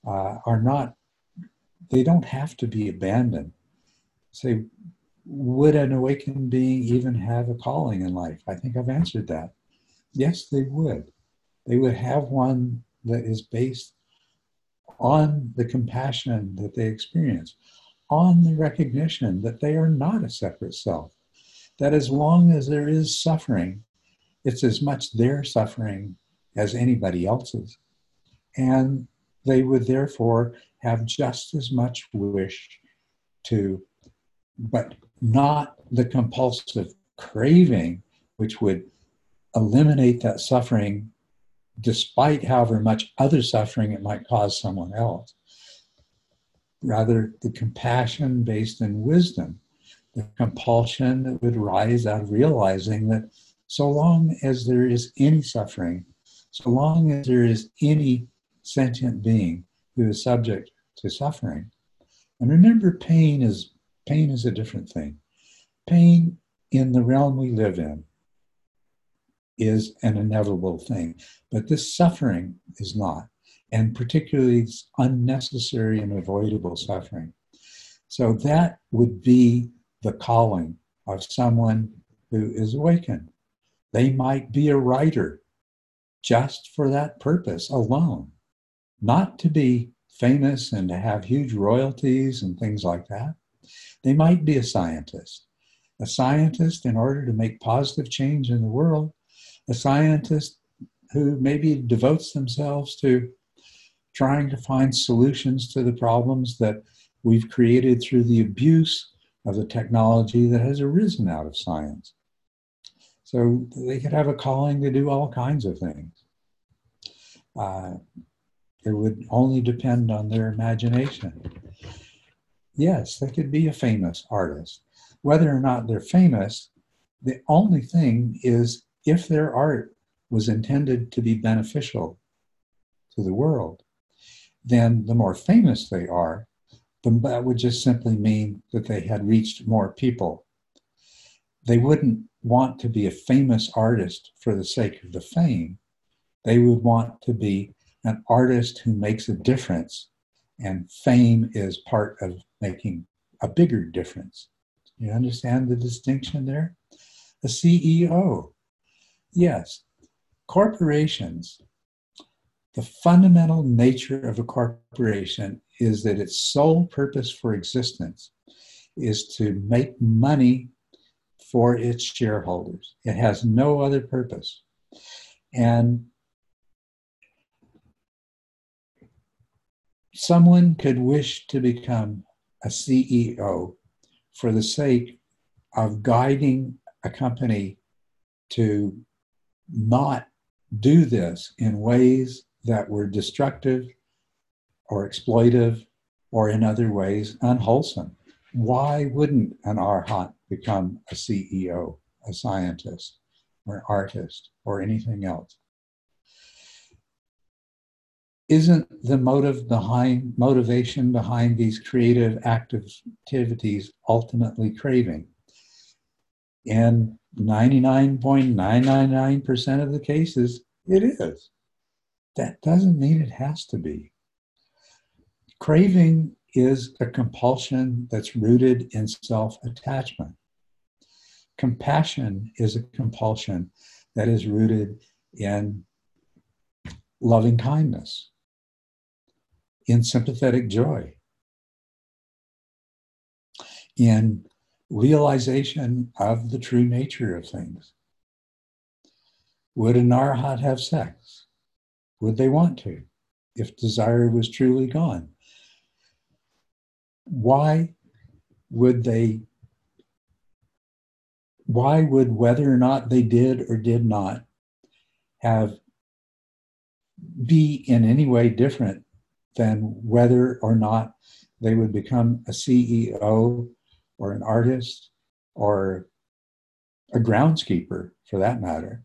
uh, are not, they don't have to be abandoned. Say, would an awakened being even have a calling in life? I think I've answered that. Yes, they would. They would have one that is based on the compassion that they experience, on the recognition that they are not a separate self. That as long as there is suffering, it's as much their suffering as anybody else's. And they would therefore have just as much wish to, but not the compulsive craving, which would eliminate that suffering despite however much other suffering it might cause someone else. Rather, the compassion based in wisdom, the compulsion that would rise out of realizing that so long as there is any suffering, so long as there is any sentient being who is subject to suffering. And remember, pain is pain is a different thing. Pain in the realm we live in is an inevitable thing. But this suffering is not, and particularly unnecessary and avoidable suffering. So that would be the calling of someone who is awakened. They might be a writer just for that purpose alone, not to be famous and to have huge royalties and things like that. They might be a scientist. A scientist, in order to make positive change in the world, a scientist who maybe devotes themselves to trying to find solutions to the problems that we've created through the abuse of the technology that has arisen out of science. So they could have a calling to do all kinds of things. Uh, it would only depend on their imagination. Yes, they could be a famous artist. Whether or not they're famous, the only thing is if their art was intended to be beneficial to the world, then the more famous they are, that would just simply mean that they had reached more people. They wouldn't want to be a famous artist for the sake of the fame. They would want to be an artist who makes a difference, and fame is part of making a bigger difference. You understand the distinction there? A CEO Yes, corporations, the fundamental nature of a corporation is that its sole purpose for existence is to make money for its shareholders. It has no other purpose. And someone could wish to become a CEO for the sake of guiding a company to not do this in ways that were destructive or exploitive or in other ways unwholesome. Why wouldn't an arhat become a CEO, a scientist, or an artist, or anything else? Isn't the motive behind motivation behind these creative activities ultimately craving? And 99.999% of the cases, it is. That doesn't mean it has to be. Craving is a compulsion that's rooted in self attachment. Compassion is a compulsion that is rooted in loving kindness, in sympathetic joy, in realization of the true nature of things. Would an arhat have sex? Would they want to if desire was truly gone? Why would they? Why would whether or not they did or did not have be in any way different than whether or not they would become a CEO or an artist or a groundskeeper for that matter.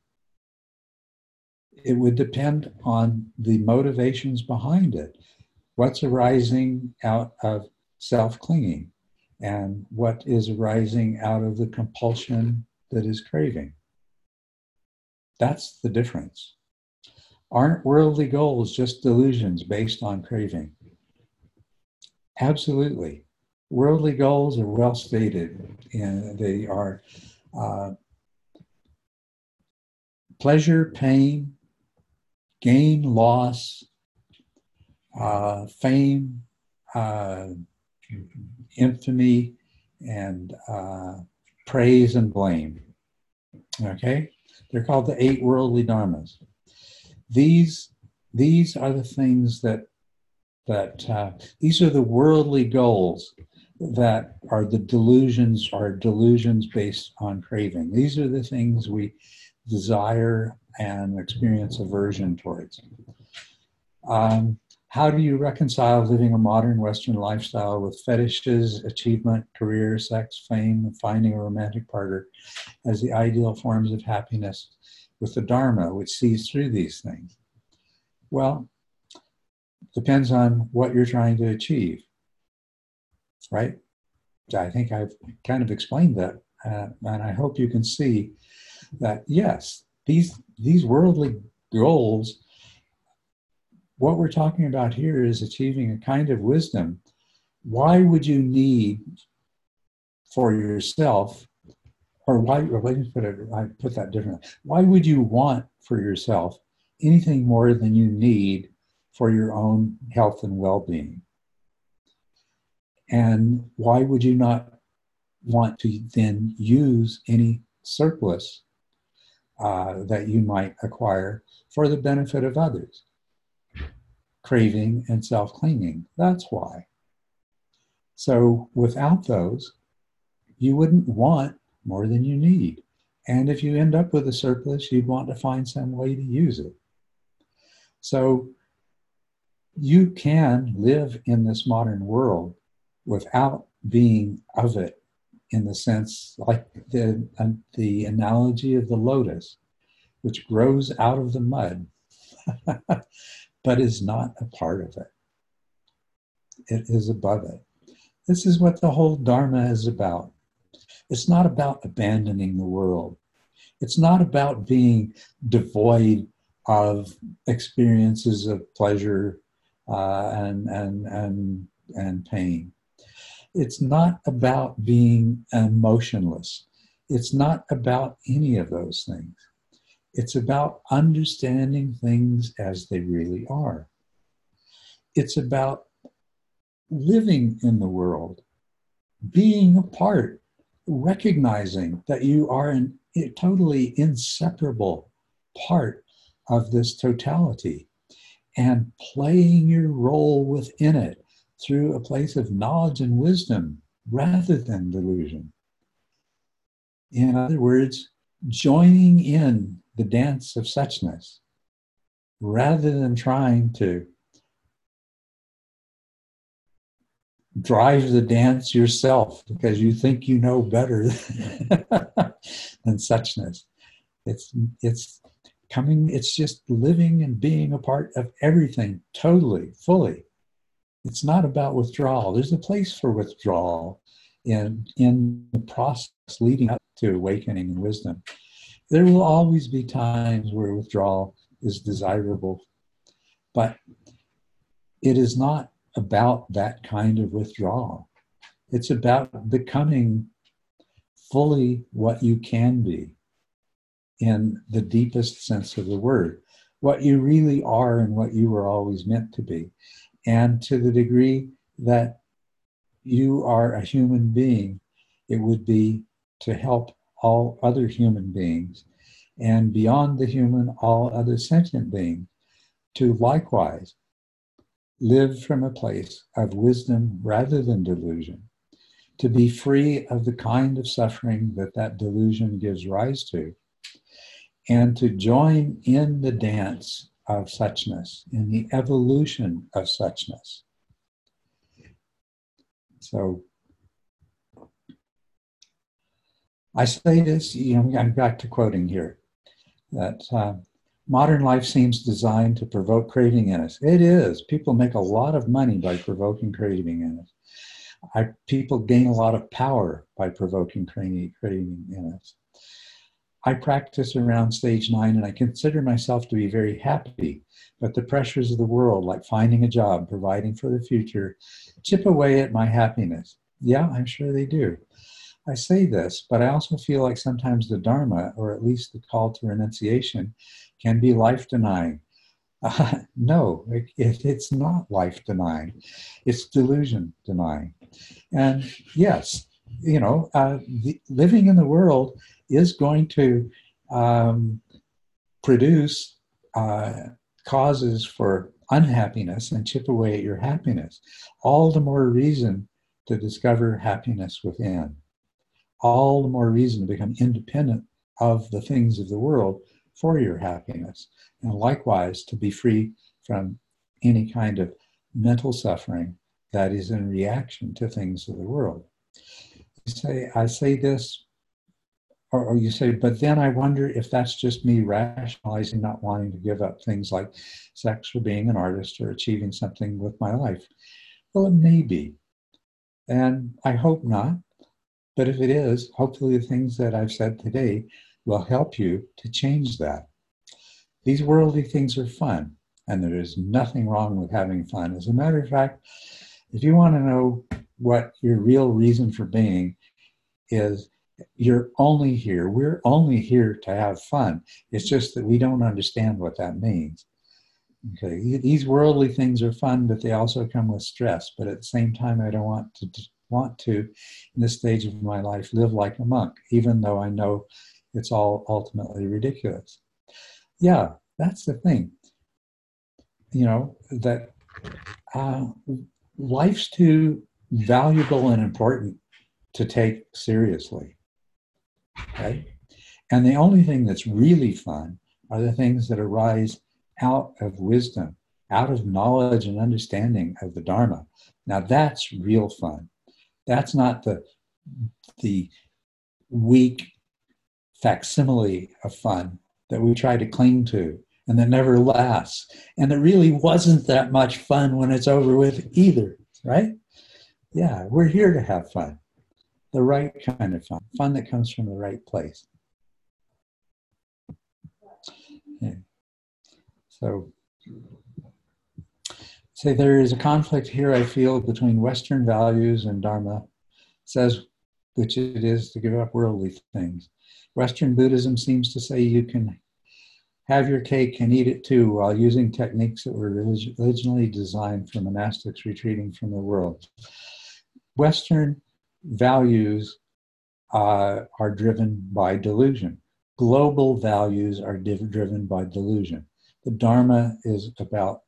It would depend on the motivations behind it. What's arising out of self clinging and what is arising out of the compulsion that is craving. That's the difference. Aren't worldly goals just delusions based on craving? Absolutely. Worldly goals are well stated, and they are uh, pleasure, pain, gain, loss, uh, fame, uh, infamy, and uh, praise and blame. Okay? They're called the eight worldly dharmas. These, these are the things that, that uh, these are the worldly goals that are the delusions, are delusions based on craving. These are the things we desire and experience aversion towards. Um, how do you reconcile living a modern Western lifestyle with fetishes, achievement, career, sex, fame, and finding a romantic partner as the ideal forms of happiness with the Dharma, which sees through these things? Well, depends on what you're trying to achieve, right? I think I've kind of explained that, uh, and I hope you can see that yes, these these worldly goals what we're talking about here is achieving a kind of wisdom. Why would you need for yourself, or why, let me put it, I put that differently. Why would you want for yourself anything more than you need for your own health and well being? And why would you not want to then use any surplus uh, that you might acquire for the benefit of others? craving, and self clinging. That's why. So without those, you wouldn't want more than you need. And if you end up with a surplus, you'd want to find some way to use it. So you can live in this modern world without being of it in the sense like the, uh, the analogy of the lotus, which grows out of the mud. but is not a part of it. It is above it. This is what the whole Dharma is about. It's not about abandoning the world. It's not about being devoid of experiences of pleasure uh, and, and, and, and pain. It's not about being emotionless. It's not about any of those things. It's about understanding things as they really are. It's about living in the world, being a part, recognizing that you are an, a totally inseparable part of this totality and playing your role within it through a place of knowledge and wisdom rather than delusion. In other words, joining in the dance of suchness rather than trying to drive the dance yourself because you think you know better than suchness. It's it's coming, it's just living and being a part of everything totally, fully. It's not about withdrawal. There's a place for withdrawal in in the process leading up to awakening and wisdom. There will always be times where withdrawal is desirable, but it is not about that kind of withdrawal. It's about becoming fully what you can be in the deepest sense of the word, what you really are and what you were always meant to be. And to the degree that you are a human being, it would be to help all other human beings and beyond the human, all other sentient beings to likewise live from a place of wisdom rather than delusion, to be free of the kind of suffering that that delusion gives rise to, and to join in the dance of suchness, in the evolution of suchness. So I say this, you know, I'm back to quoting here, that uh, modern life seems designed to provoke craving in us. It is. People make a lot of money by provoking craving in us. I, people gain a lot of power by provoking craving, craving in us. I practice around stage nine and I consider myself to be very happy, but the pressures of the world, like finding a job, providing for the future, chip away at my happiness. Yeah, I'm sure they do. I say this, but I also feel like sometimes the Dharma, or at least the call to renunciation, can be life denying. Uh, no, it, it's not life denying, it's delusion denying. And yes, you know, uh, the, living in the world is going to um, produce uh, causes for unhappiness and chip away at your happiness. All the more reason to discover happiness within. All the more reason to become independent of the things of the world for your happiness. And likewise, to be free from any kind of mental suffering that is in reaction to things of the world. You say, I say this or, or, you say, but then I wonder if that's just me rationalizing not wanting to give up things like sex or being an artist or achieving something with my life. Well, it may be. And I hope not. But if it is, hopefully the things that I've said today will help you to change that. These worldly things are fun, and there is nothing wrong with having fun. As a matter of fact, if you want to know what your real reason for being is, you're only here. We're only here to have fun. It's just that we don't understand what that means. Okay, these worldly things are fun, but they also come with stress. But at the same time, I don't want to want to, in this stage of my life, live like a monk, even though I know it's all ultimately ridiculous. Yeah, that's the thing. You know that uh, life's too valuable and important to take seriously right? And the only thing that's really fun are the things that arise out of wisdom, out of knowledge and understanding of the Dharma. Now that's real fun. That's not the the weak facsimile of fun that we try to cling to and that never lasts. And it really wasn't that much fun when it's over with either, right? Yeah, we're here to have fun the right kind of fun, fun that comes from the right place. Yeah. So, say there is a conflict here, I feel, between Western values and Dharma, says which it is to give up worldly things. Western Buddhism seems to say you can have your cake and eat it too while using techniques that were originally designed for monastics retreating from the world. Western values uh, are driven by delusion. Global values are div- driven by delusion. The Dharma is about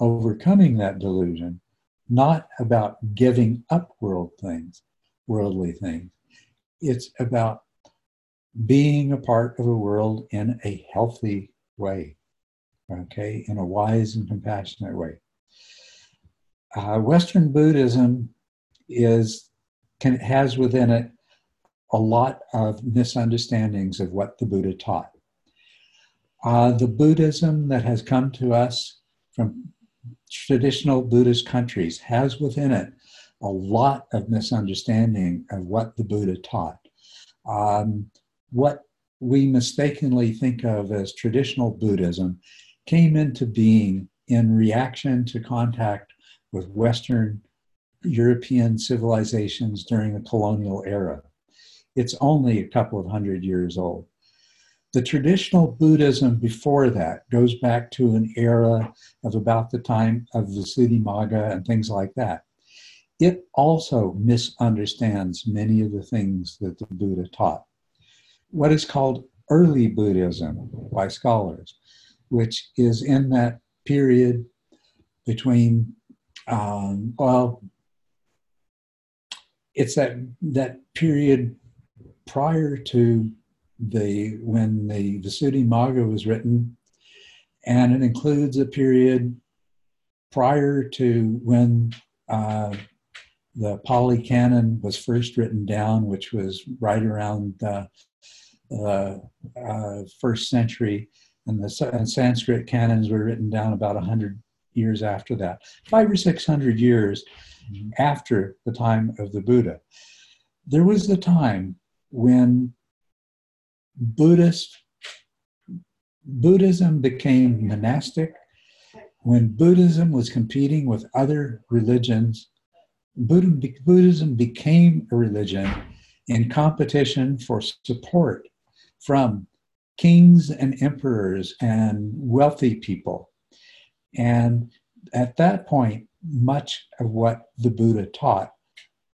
overcoming that delusion, not about giving up world things, worldly things. It's about being a part of a world in a healthy way, okay, in a wise and compassionate way. Uh, Western Buddhism is can, has within it a lot of misunderstandings of what the Buddha taught. Uh, the Buddhism that has come to us from traditional Buddhist countries has within it a lot of misunderstanding of what the Buddha taught. Um, what we mistakenly think of as traditional Buddhism came into being in reaction to contact with Western European civilizations during the colonial era. It's only a couple of hundred years old. The traditional Buddhism before that goes back to an era of about the time of Visuddhimagga and things like that. it also misunderstands many of the things that the Buddha taught. What is called early Buddhism by scholars, which is in that period between, um, well, it's that that period prior to the when the Visuddhimagga was written, and it includes a period prior to when uh, the Pali Canon was first written down, which was right around the uh, uh, first century, and the and Sanskrit canons were written down about hundred years after that, five or six hundred years mm-hmm. after the time of the Buddha. There was a time when Buddhist Buddhism became monastic, when Buddhism was competing with other religions, Buddhism became a religion in competition for support from kings and emperors and wealthy people. And at that point, much of what the Buddha taught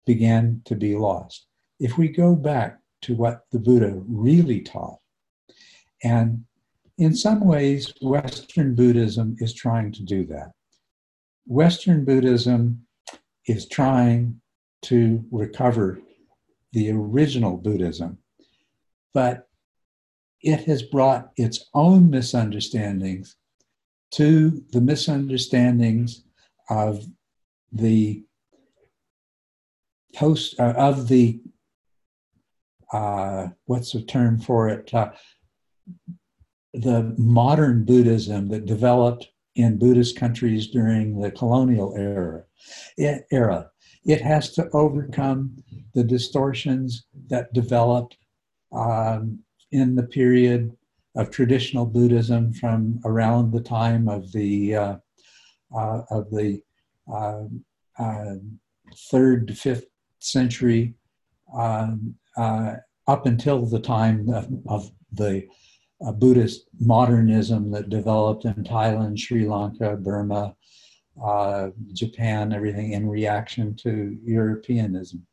began to be lost. If we go back to what the Buddha really taught, and in some ways, Western Buddhism is trying to do that. Western Buddhism is trying to recover the original Buddhism, but it has brought its own misunderstandings to the misunderstandings of the post uh, of the uh, what's the term for it? Uh, the modern buddhism that developed in buddhist countries during the colonial era it, era. It has to overcome the distortions that developed um, in the period of traditional Buddhism from around the time of the uh, uh, of the uh, uh third to fifth century um, uh, up until the time of, of the uh, Buddhist modernism that developed in Thailand, Sri Lanka, Burma, Japan, everything in reaction to Europeanism.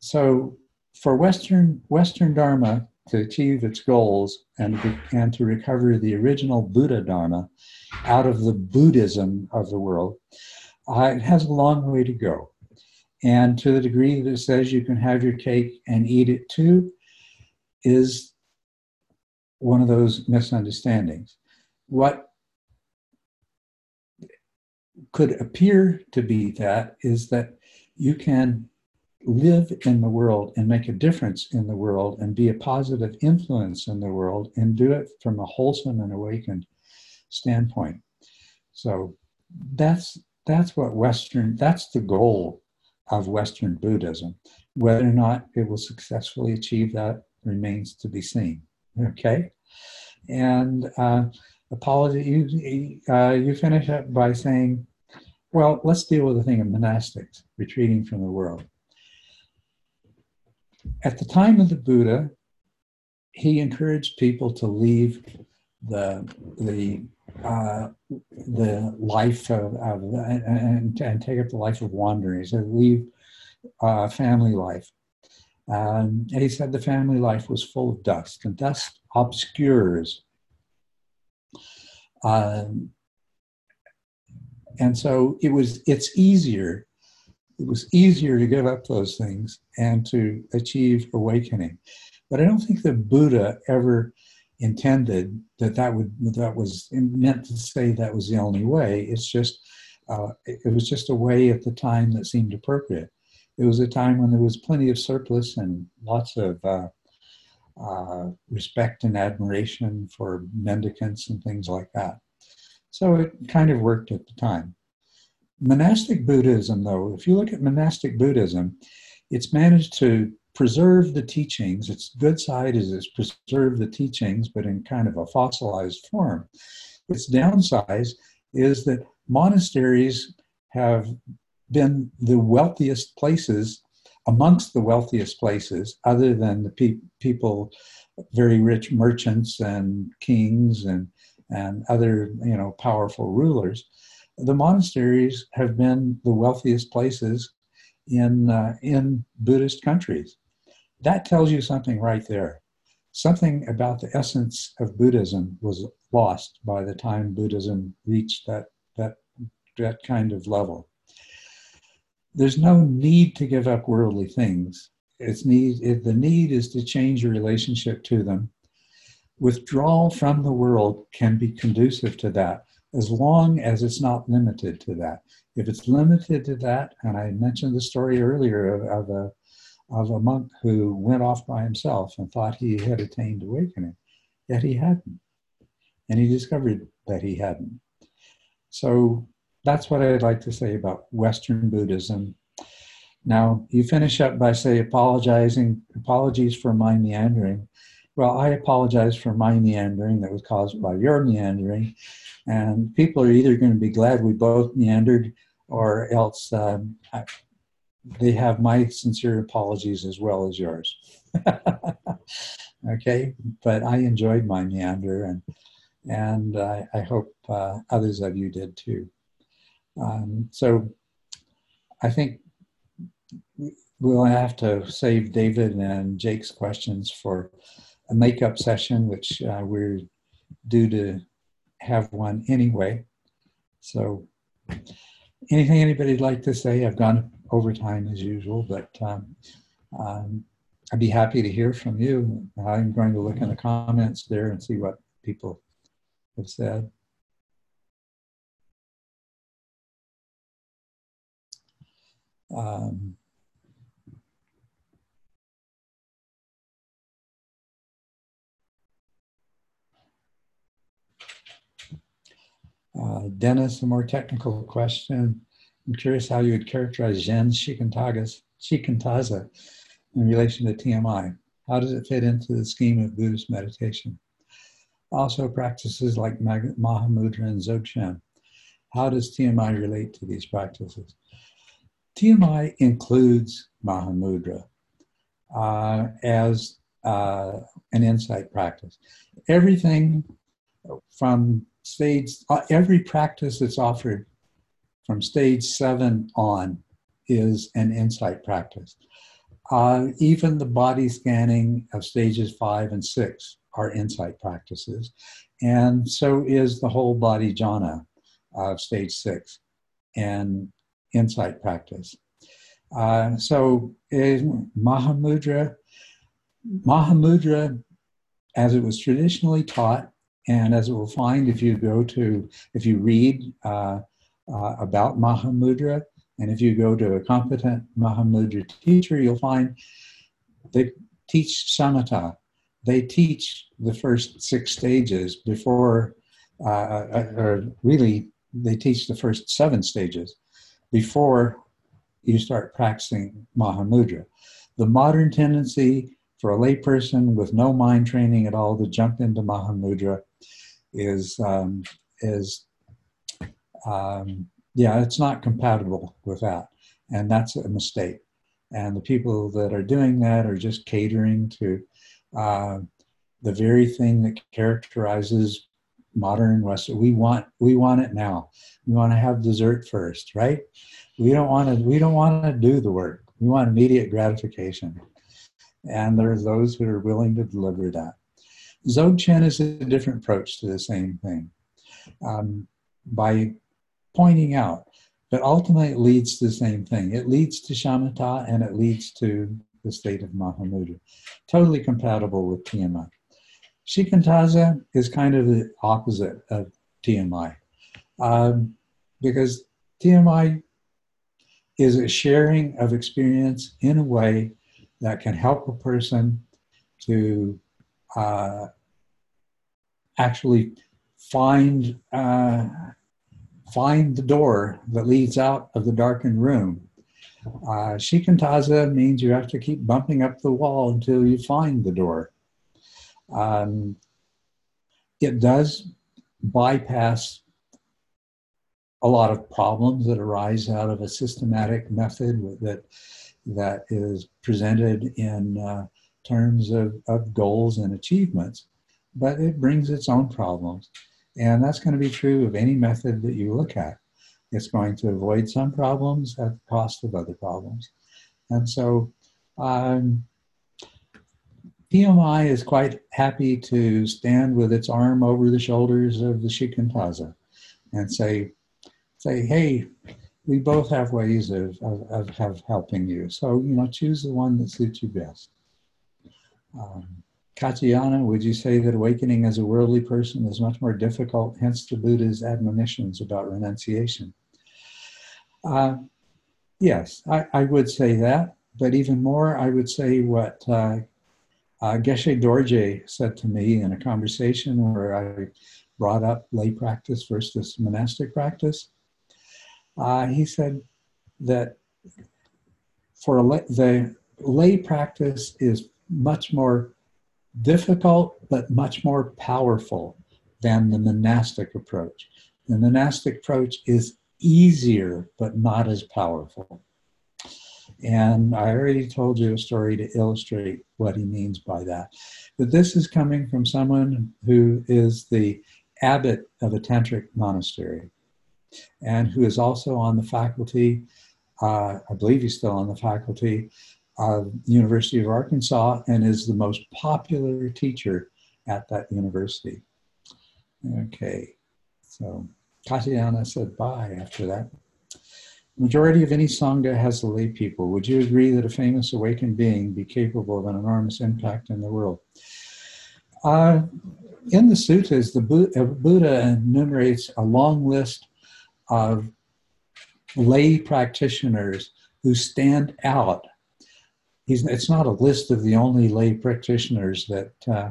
So for Western Western Dharma, to achieve its goals and, and to recover the original Buddha Dharma out of the Buddhism of the world, uh, it has a long way to go. And to the degree that it says you can have your cake and eat it too, is one of those misunderstandings. What could appear to be that is that you can live in the world and make a difference in the world and be a positive influence in the world and do it from a wholesome and awakened standpoint. So that's that's what Western that's the goal of Western Buddhism. Whether or not it will successfully achieve that remains to be seen. Okay, and uh, apology. You uh, you finish up by saying, "Well, let's deal with the thing of monastics retreating from the world." at the time of the Buddha, he encouraged people to leave the the uh, the life of, of and, and, take up the life of wandering. So leave uh, family life. Um, and he said the family life was full of dust, and dust obscures. Um, and so it was. It's easier it was easier to give up those things and to achieve awakening. But I don't think the Buddha ever intended that that would that was meant to say that was the only way. It's just uh, it was just a way at the time that seemed appropriate. It was a time when there was plenty of surplus and lots of uh, uh, respect and admiration for mendicants and things like that. So it kind of worked at the time. Monastic Buddhism, though, if you look at monastic Buddhism, it's managed to preserve the teachings. Its good side is it's preserved the teachings, but in kind of a fossilized form. Its downside is that monasteries have been the wealthiest places amongst the wealthiest places, other than the pe- people, very rich merchants and kings and and other you know powerful rulers the monasteries have been the wealthiest places in, uh, in Buddhist countries. That tells you something right there. Something about the essence of Buddhism was lost by the time Buddhism reached that, that, that kind of level. There's no need to give up worldly things. It's need, it, the need is to change your relationship to them. Withdrawal from the world can be conducive to that as long as it's not limited to that. If it's limited to that, and I mentioned the story earlier of, of a of a monk who went off by himself and thought he had attained awakening, yet he hadn't, and he discovered that he hadn't. So that's what I'd like to say about Western Buddhism. Now you finish up by say apologizing, apologies for my meandering. Well, I apologize for my meandering that was caused by your meandering. And people are either going to be glad we both meandered or else um, they have my sincere apologies as well as yours. okay, but I enjoyed my meander and and uh, I hope uh, others of you did too. Um, so I think we'll have to save David and Jake's questions for a makeup session, which uh, we're due to have one anyway. So, anything anybody'd like to say? I've gone over time as usual, but um, um, I'd be happy to hear from you. I'm going to look in the comments there and see what people have said. Um, Uh, Dennis, a more technical question. I'm curious how you would characterize Zen Shikantaza in relation to TMI. How does it fit into the scheme of Buddhist meditation? Also, practices like Mahamudra and Dzogchen. How does TMI relate to these practices? TMI includes Mahamudra uh, as uh, an insight practice. Everything from stage, uh, every practice that's offered from stage seven on is an insight practice. Uh, even the body scanning of stages five and six are insight practices. And so is the whole body jhana of stage six and insight practice. Uh, so Mahamudra, Mahamudra, as it was traditionally taught, and as we'll find if you go to, if you read uh, uh, about Mahamudra, and if you go to a competent Mahamudra teacher, you'll find they teach samatha. They teach the first six stages before, uh, uh, or really, they teach the first seven stages before you start practicing Mahamudra. The modern tendency for a layperson with no mind training at all to jump into Mahamudra is um, is um, yeah, it's not compatible with that, and that's a mistake. And the people that are doing that are just catering to uh, the very thing that characterizes modern Western. We want we want it now. We want to have dessert first, right? We don't want to we don't want to do the work. We want immediate gratification. And there are those who are willing to deliver that. Dzogchen is a different approach to the same thing. Um, by pointing out that ultimately it leads to the same thing. It leads to shamatha and it leads to the state of Mahamudra. Totally compatible with TMI. Shikantaza is kind of the opposite of TMI um, because TMI is a sharing of experience in a way that can help a person to uh, actually find uh, find the door that leads out of the darkened room. Uh, shikantaza means you have to keep bumping up the wall until you find the door. Um, it does bypass a lot of problems that arise out of a systematic method that that is presented in uh, terms of, of goals and achievements, but it brings its own problems. And that's going to be true of any method that you look at. it's going to avoid some problems at the cost of other problems. And so um, TMI is quite happy to stand with its arm over the shoulders of the Shikantaza and say, say, hey, we both have ways of, of, of, helping you. So, you know, choose the one that suits you best. Um, Katyayana, would you say that awakening as a worldly person is much more difficult, hence the Buddha's admonitions about renunciation? Uh, yes, I, I, would say that, but even more, I would say what uh, uh, Geshe Dorje said to me in a conversation where I brought up lay practice versus monastic practice. Uh, he said that for lay, the lay practice is much more difficult but much more powerful than the monastic approach. The monastic approach is easier but not as powerful. And I already told you a story to illustrate what he means by that. But this is coming from someone who is the abbot of a tantric monastery and who is also on the faculty, uh, I believe he's still on the faculty the University of Arkansas and is the most popular teacher at that university. Okay, so Tatiana said bye after that. Majority of any Sangha has the lay people. Would you agree that a famous awakened being be capable of an enormous impact in the world? Uh, in the suttas, the Buddha, Buddha enumerates a long list of lay practitioners who stand out. He's, it's not a list of the only lay practitioners that uh,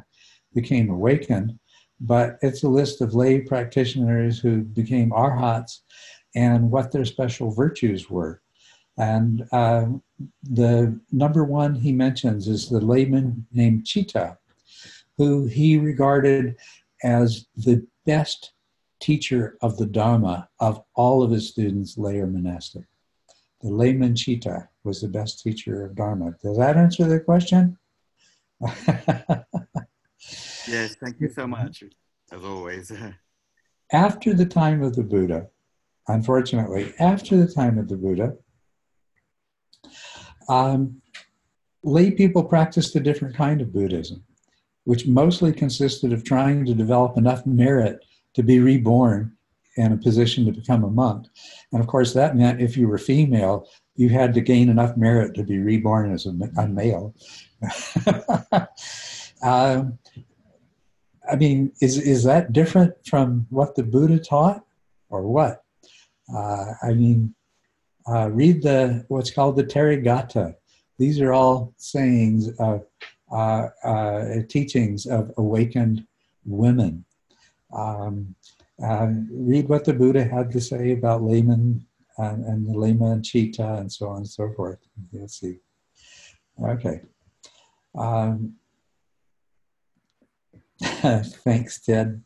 became awakened, but it's a list of lay practitioners who became arhats and what their special virtues were. And uh, the number one he mentions is the layman named Citta, who he regarded as the best teacher of the Dharma of all of his students, lay or monastic. The layman Citta was the best teacher of Dharma. Does that answer the question? yes, thank you so much, as always. After the time of the Buddha, unfortunately, after the time of the Buddha, um, lay people practiced a different kind of Buddhism, which mostly consisted of trying to develop enough merit to be reborn in a position to become a monk. And of course, that meant if you were female, you had to gain enough merit to be reborn as a, a male. um, I mean, is, is that different from what the Buddha taught or what? Uh, I mean, uh, read the what's called the Therigatha. These are all sayings of uh, uh teachings of awakened women. Um, uh, read what the Buddha had to say about laymen and, and the layman Citta and so on and so forth. You'll see. Okay. Um, thanks, Ted.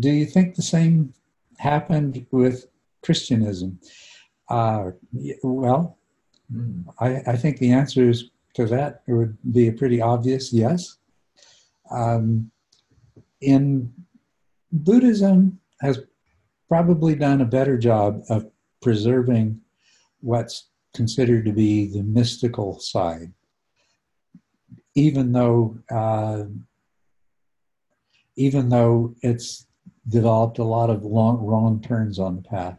do you think the same happened with Christianism? Uh, well. I, I, think the answer to that would be a pretty obvious yes. Um, in Buddhism has probably done a better job of preserving what's considered to be the mystical side, even though uh, even though it's developed a lot of long, wrong turns on the path.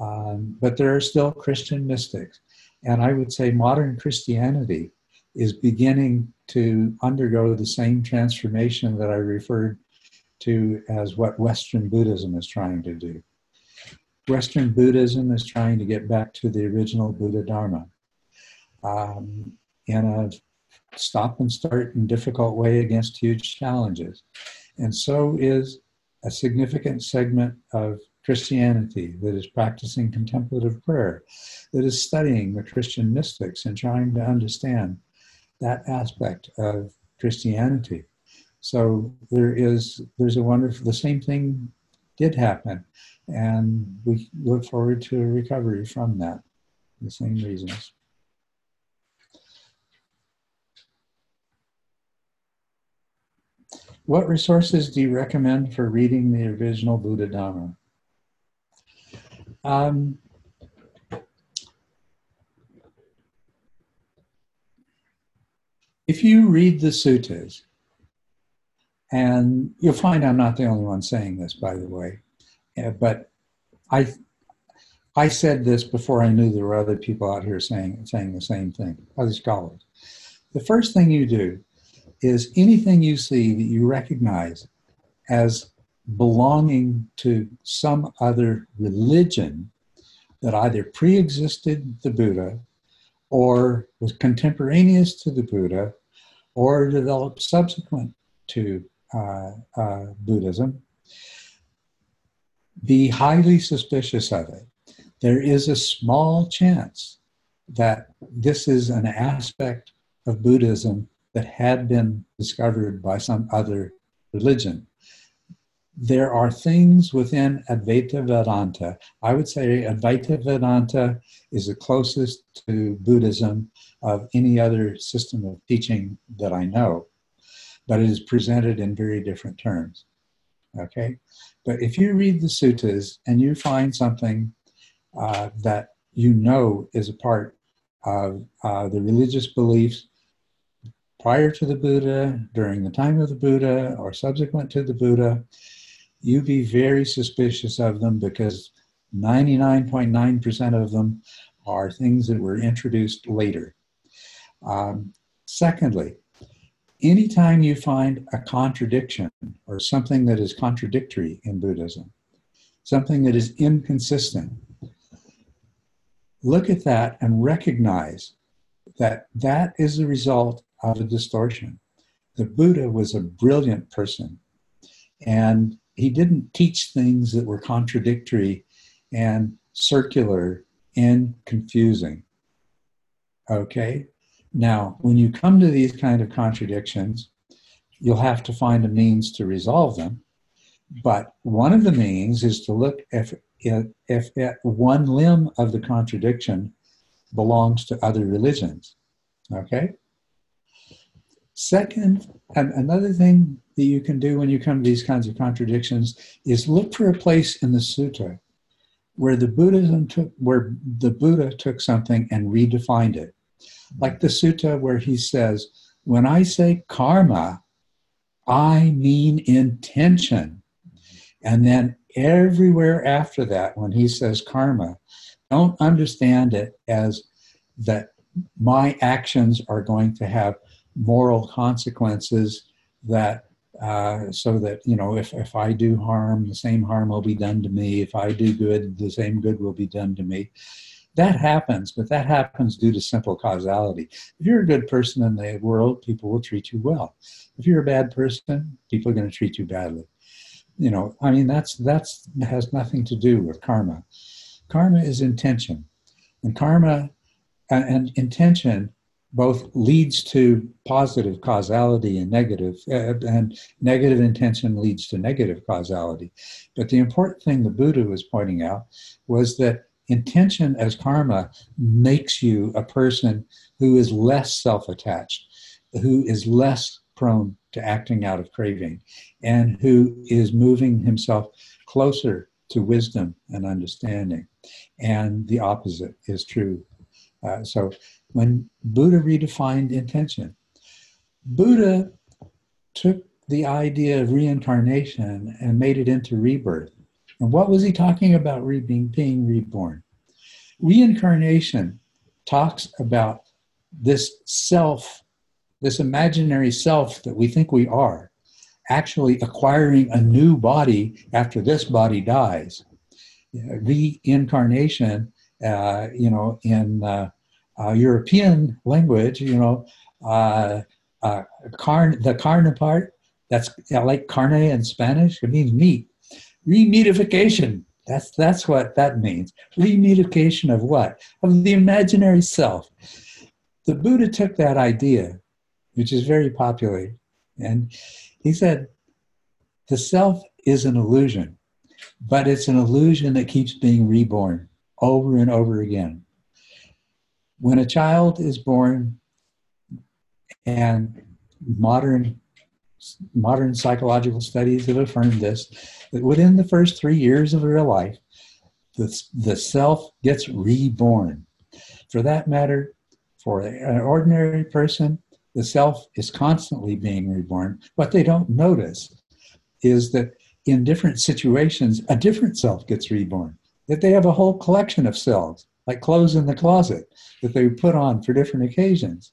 Um, but there are still Christian mystics. And I would say modern Christianity is beginning to undergo the same transformation that I referred to as what Western Buddhism is trying to do. Western Buddhism is trying to get back to the original Buddha Dharma um, in a stop and start and difficult way against huge challenges. And so is a significant segment of Christianity that is practicing contemplative prayer, that is studying the Christian mystics and trying to understand that aspect of Christianity. So there is there's a wonderful the same thing did happen, and we look forward to a recovery from that. The same reasons. what resources do you recommend for reading the original Buddha Dhamma? Um, if you read the suttas, and you'll find I'm not the only one saying this, by the way, yeah, but I I said this before I knew there were other people out here saying saying the same thing, other scholars. The first thing you do is anything you see that you recognize as belonging to some other religion that either pre-existed the Buddha or was contemporaneous to the Buddha or developed subsequent to uh, uh, Buddhism, be highly suspicious of it. There is a small chance that this is an aspect of Buddhism that had been discovered by some other religion. There are things within Advaita Vedanta. I would say Advaita Vedanta is the closest to Buddhism of any other system of teaching that I know, but it is presented in very different terms. Okay? But if you read the suttas and you find something uh, that you know is a part of uh, the religious beliefs prior to the Buddha, during the time of the Buddha, or subsequent to the Buddha, you be very suspicious of them because 99.9% of them are things that were introduced later. Um, secondly, anytime you find a contradiction or something that is contradictory in Buddhism, something that is inconsistent, look at that and recognize that that is the result of a distortion. The Buddha was a brilliant person, and he didn't teach things that were contradictory and circular and confusing. Okay? Now, when you come to these kind of contradictions, you'll have to find a means to resolve them. But one of the means is to look if, if, if one limb of the contradiction belongs to other religions. Okay? Second, another thing that you can do when you come to these kinds of contradictions is look for a place in the sutta where the Buddhism took where the Buddha took something and redefined it. Like the sutta where he says, when I say karma, I mean intention. And then everywhere after that, when he says karma, don't understand it as that my actions are going to have moral consequences that uh, so that you know if, if i do harm the same harm will be done to me. If i do good the same good will be done to me. That happens but that happens due to simple causality. If you're a good person in the world people will treat you well. If you're a bad person people are going to treat you badly. You know i mean that's that's has nothing to do with karma. Karma is intention and karma and, and intention both leads to positive causality and negative, uh, and negative intention leads to negative causality. But the important thing the Buddha was pointing out was that intention as karma makes you a person who is less self attached, who is less prone to acting out of craving, and who is moving himself closer to wisdom and understanding. And the opposite is true. Uh, so when Buddha redefined intention. Buddha took the idea of reincarnation and made it into rebirth. And what was he talking about re- being, being reborn? Reincarnation talks about this self, this imaginary self that we think we are, actually acquiring a new body after this body dies. Reincarnation, uh, you know, in uh, uh, European language, you know, uh, uh, carn, the carne part, that's like carne in Spanish, it means meat. Remeatification, that's, that's what that means. Remeatification of what? Of the imaginary self. The Buddha took that idea, which is very popular, and he said, the self is an illusion, but it's an illusion that keeps being reborn over and over again when a child is born and modern modern psychological studies have affirmed this, that within the first three years of real life, the, the self gets reborn. For that matter, for an ordinary person, the self is constantly being reborn. What they don't notice is that in different situations, a different self gets reborn. That they have a whole collection of selves, like clothes in the closet, that they put on for different occasions.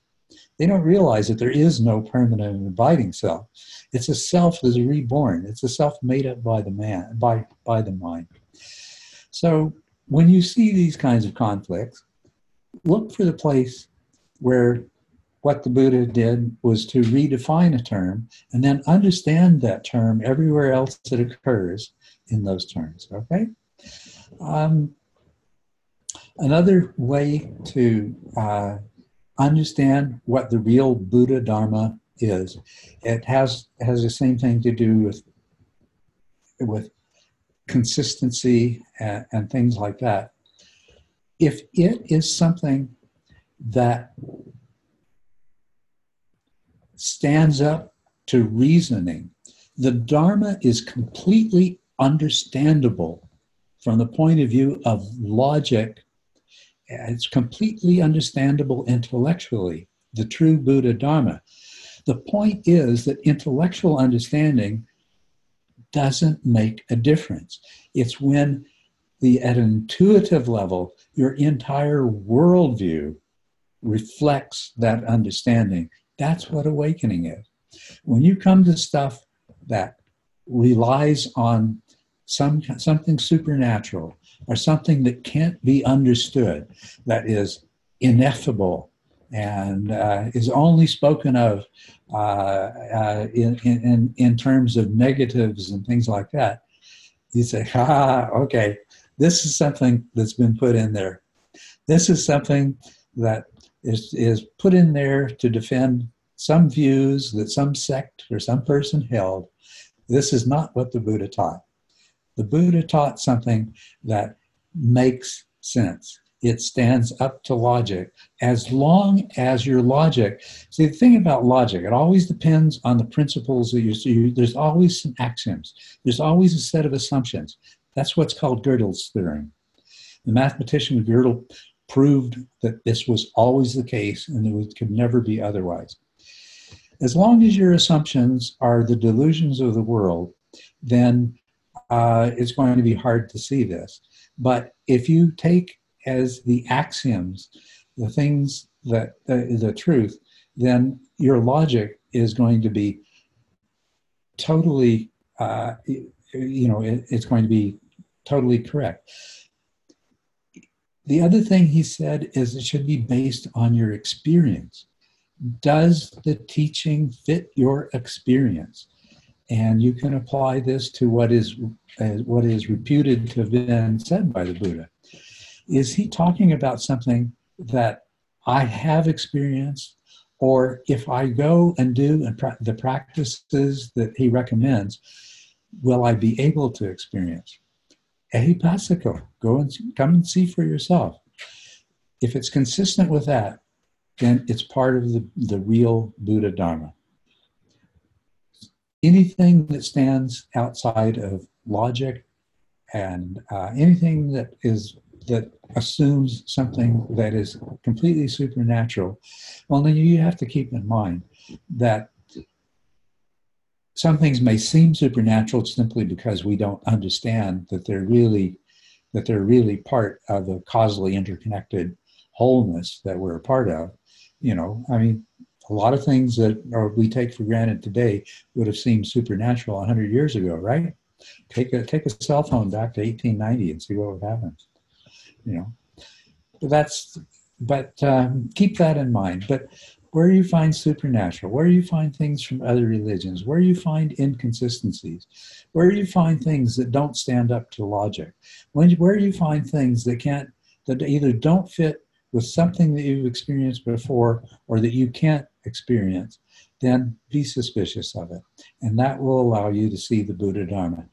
They don't realize that there is no permanent and abiding self. It's a self that is reborn. It's a self made up by the man, by, by the mind. So when you see these kinds of conflicts, look for the place where what the Buddha did was to redefine a term and then understand that term everywhere else it occurs in those terms. Okay? Um, another way to uh, understand what the real Buddha Dharma is, it has has the same thing to do with with consistency and, and things like that. If it is something that stands up to reasoning. The Dharma is completely understandable from the point of view of logic. It's completely understandable intellectually, the true Buddha Dharma. The point is that intellectual understanding doesn't make a difference. It's when the at an intuitive level, your entire worldview reflects that understanding. That's what awakening is. When you come to stuff that relies on some something supernatural or something that can't be understood, that is ineffable and uh, is only spoken of uh, uh, in, in, in terms of negatives and things like that, you say, ha, okay, this is something that's been put in there. This is something that is, is put in there to defend some views that some sect or some person held. This is not what the Buddha taught. The Buddha taught something that makes sense. It stands up to logic as long as your logic. See, the thing about logic, it always depends on the principles that you see. There's always some axioms, there's always a set of assumptions. That's what's called Gödel's theorem. The mathematician Gödel proved that this was always the case and it could never be otherwise. As long as your assumptions are the delusions of the world, then uh, it's going to be hard to see this. But if you take as the axioms the things that uh, the truth, then your logic is going to be totally, uh, you know, it, it's going to be totally correct. The other thing he said is it should be based on your experience. Does the teaching fit your experience? And you can apply this to what is uh, what is reputed to have been said by the Buddha. Is he talking about something that I have experienced, or if I go and do and pra- the practices that he recommends, will I be able to experience? Ehipassiko, go and come and see for yourself. If it's consistent with that, then it's part of the, the real Buddha Dharma. Anything that stands outside of logic and uh, anything that is that assumes something that is completely supernatural, then you have to keep in mind that some things may seem supernatural simply because we don't understand that they're really that they're really part of the causally interconnected wholeness that we're a part of. You know, I mean, a lot of things that are, we take for granted today would have seemed supernatural 100 years ago, right? Take a take a cell phone back to 1890 and see what would happen. You know, but that's but um, keep that in mind. But where you find supernatural, where you find things from other religions, where you find inconsistencies, where you find things that don't stand up to logic, when, where you find things that can't, that either don't fit with something that you've experienced before or that you can't experience, then be suspicious of it. And that will allow you to see the Buddha Dharma.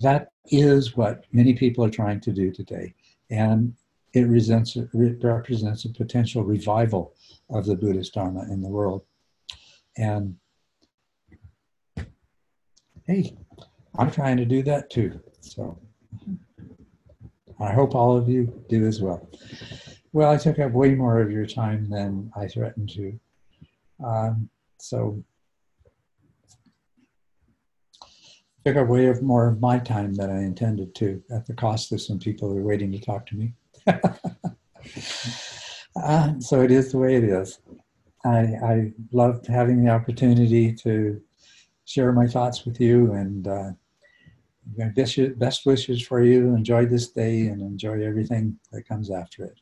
That is what many people are trying to do today. And it represents a potential revival of the Buddhist Dharma in the world. And hey, I'm trying to do that too. So I hope all of you do as well. Well, I took up way more of your time than I threatened to. Um, so took away of more of my time than I intended to at the cost of some people who are waiting to talk to me. uh, so it is the way it is. I, I loved having the opportunity to share my thoughts with you and uh, best, best wishes for you. Enjoy this day and enjoy everything that comes after it.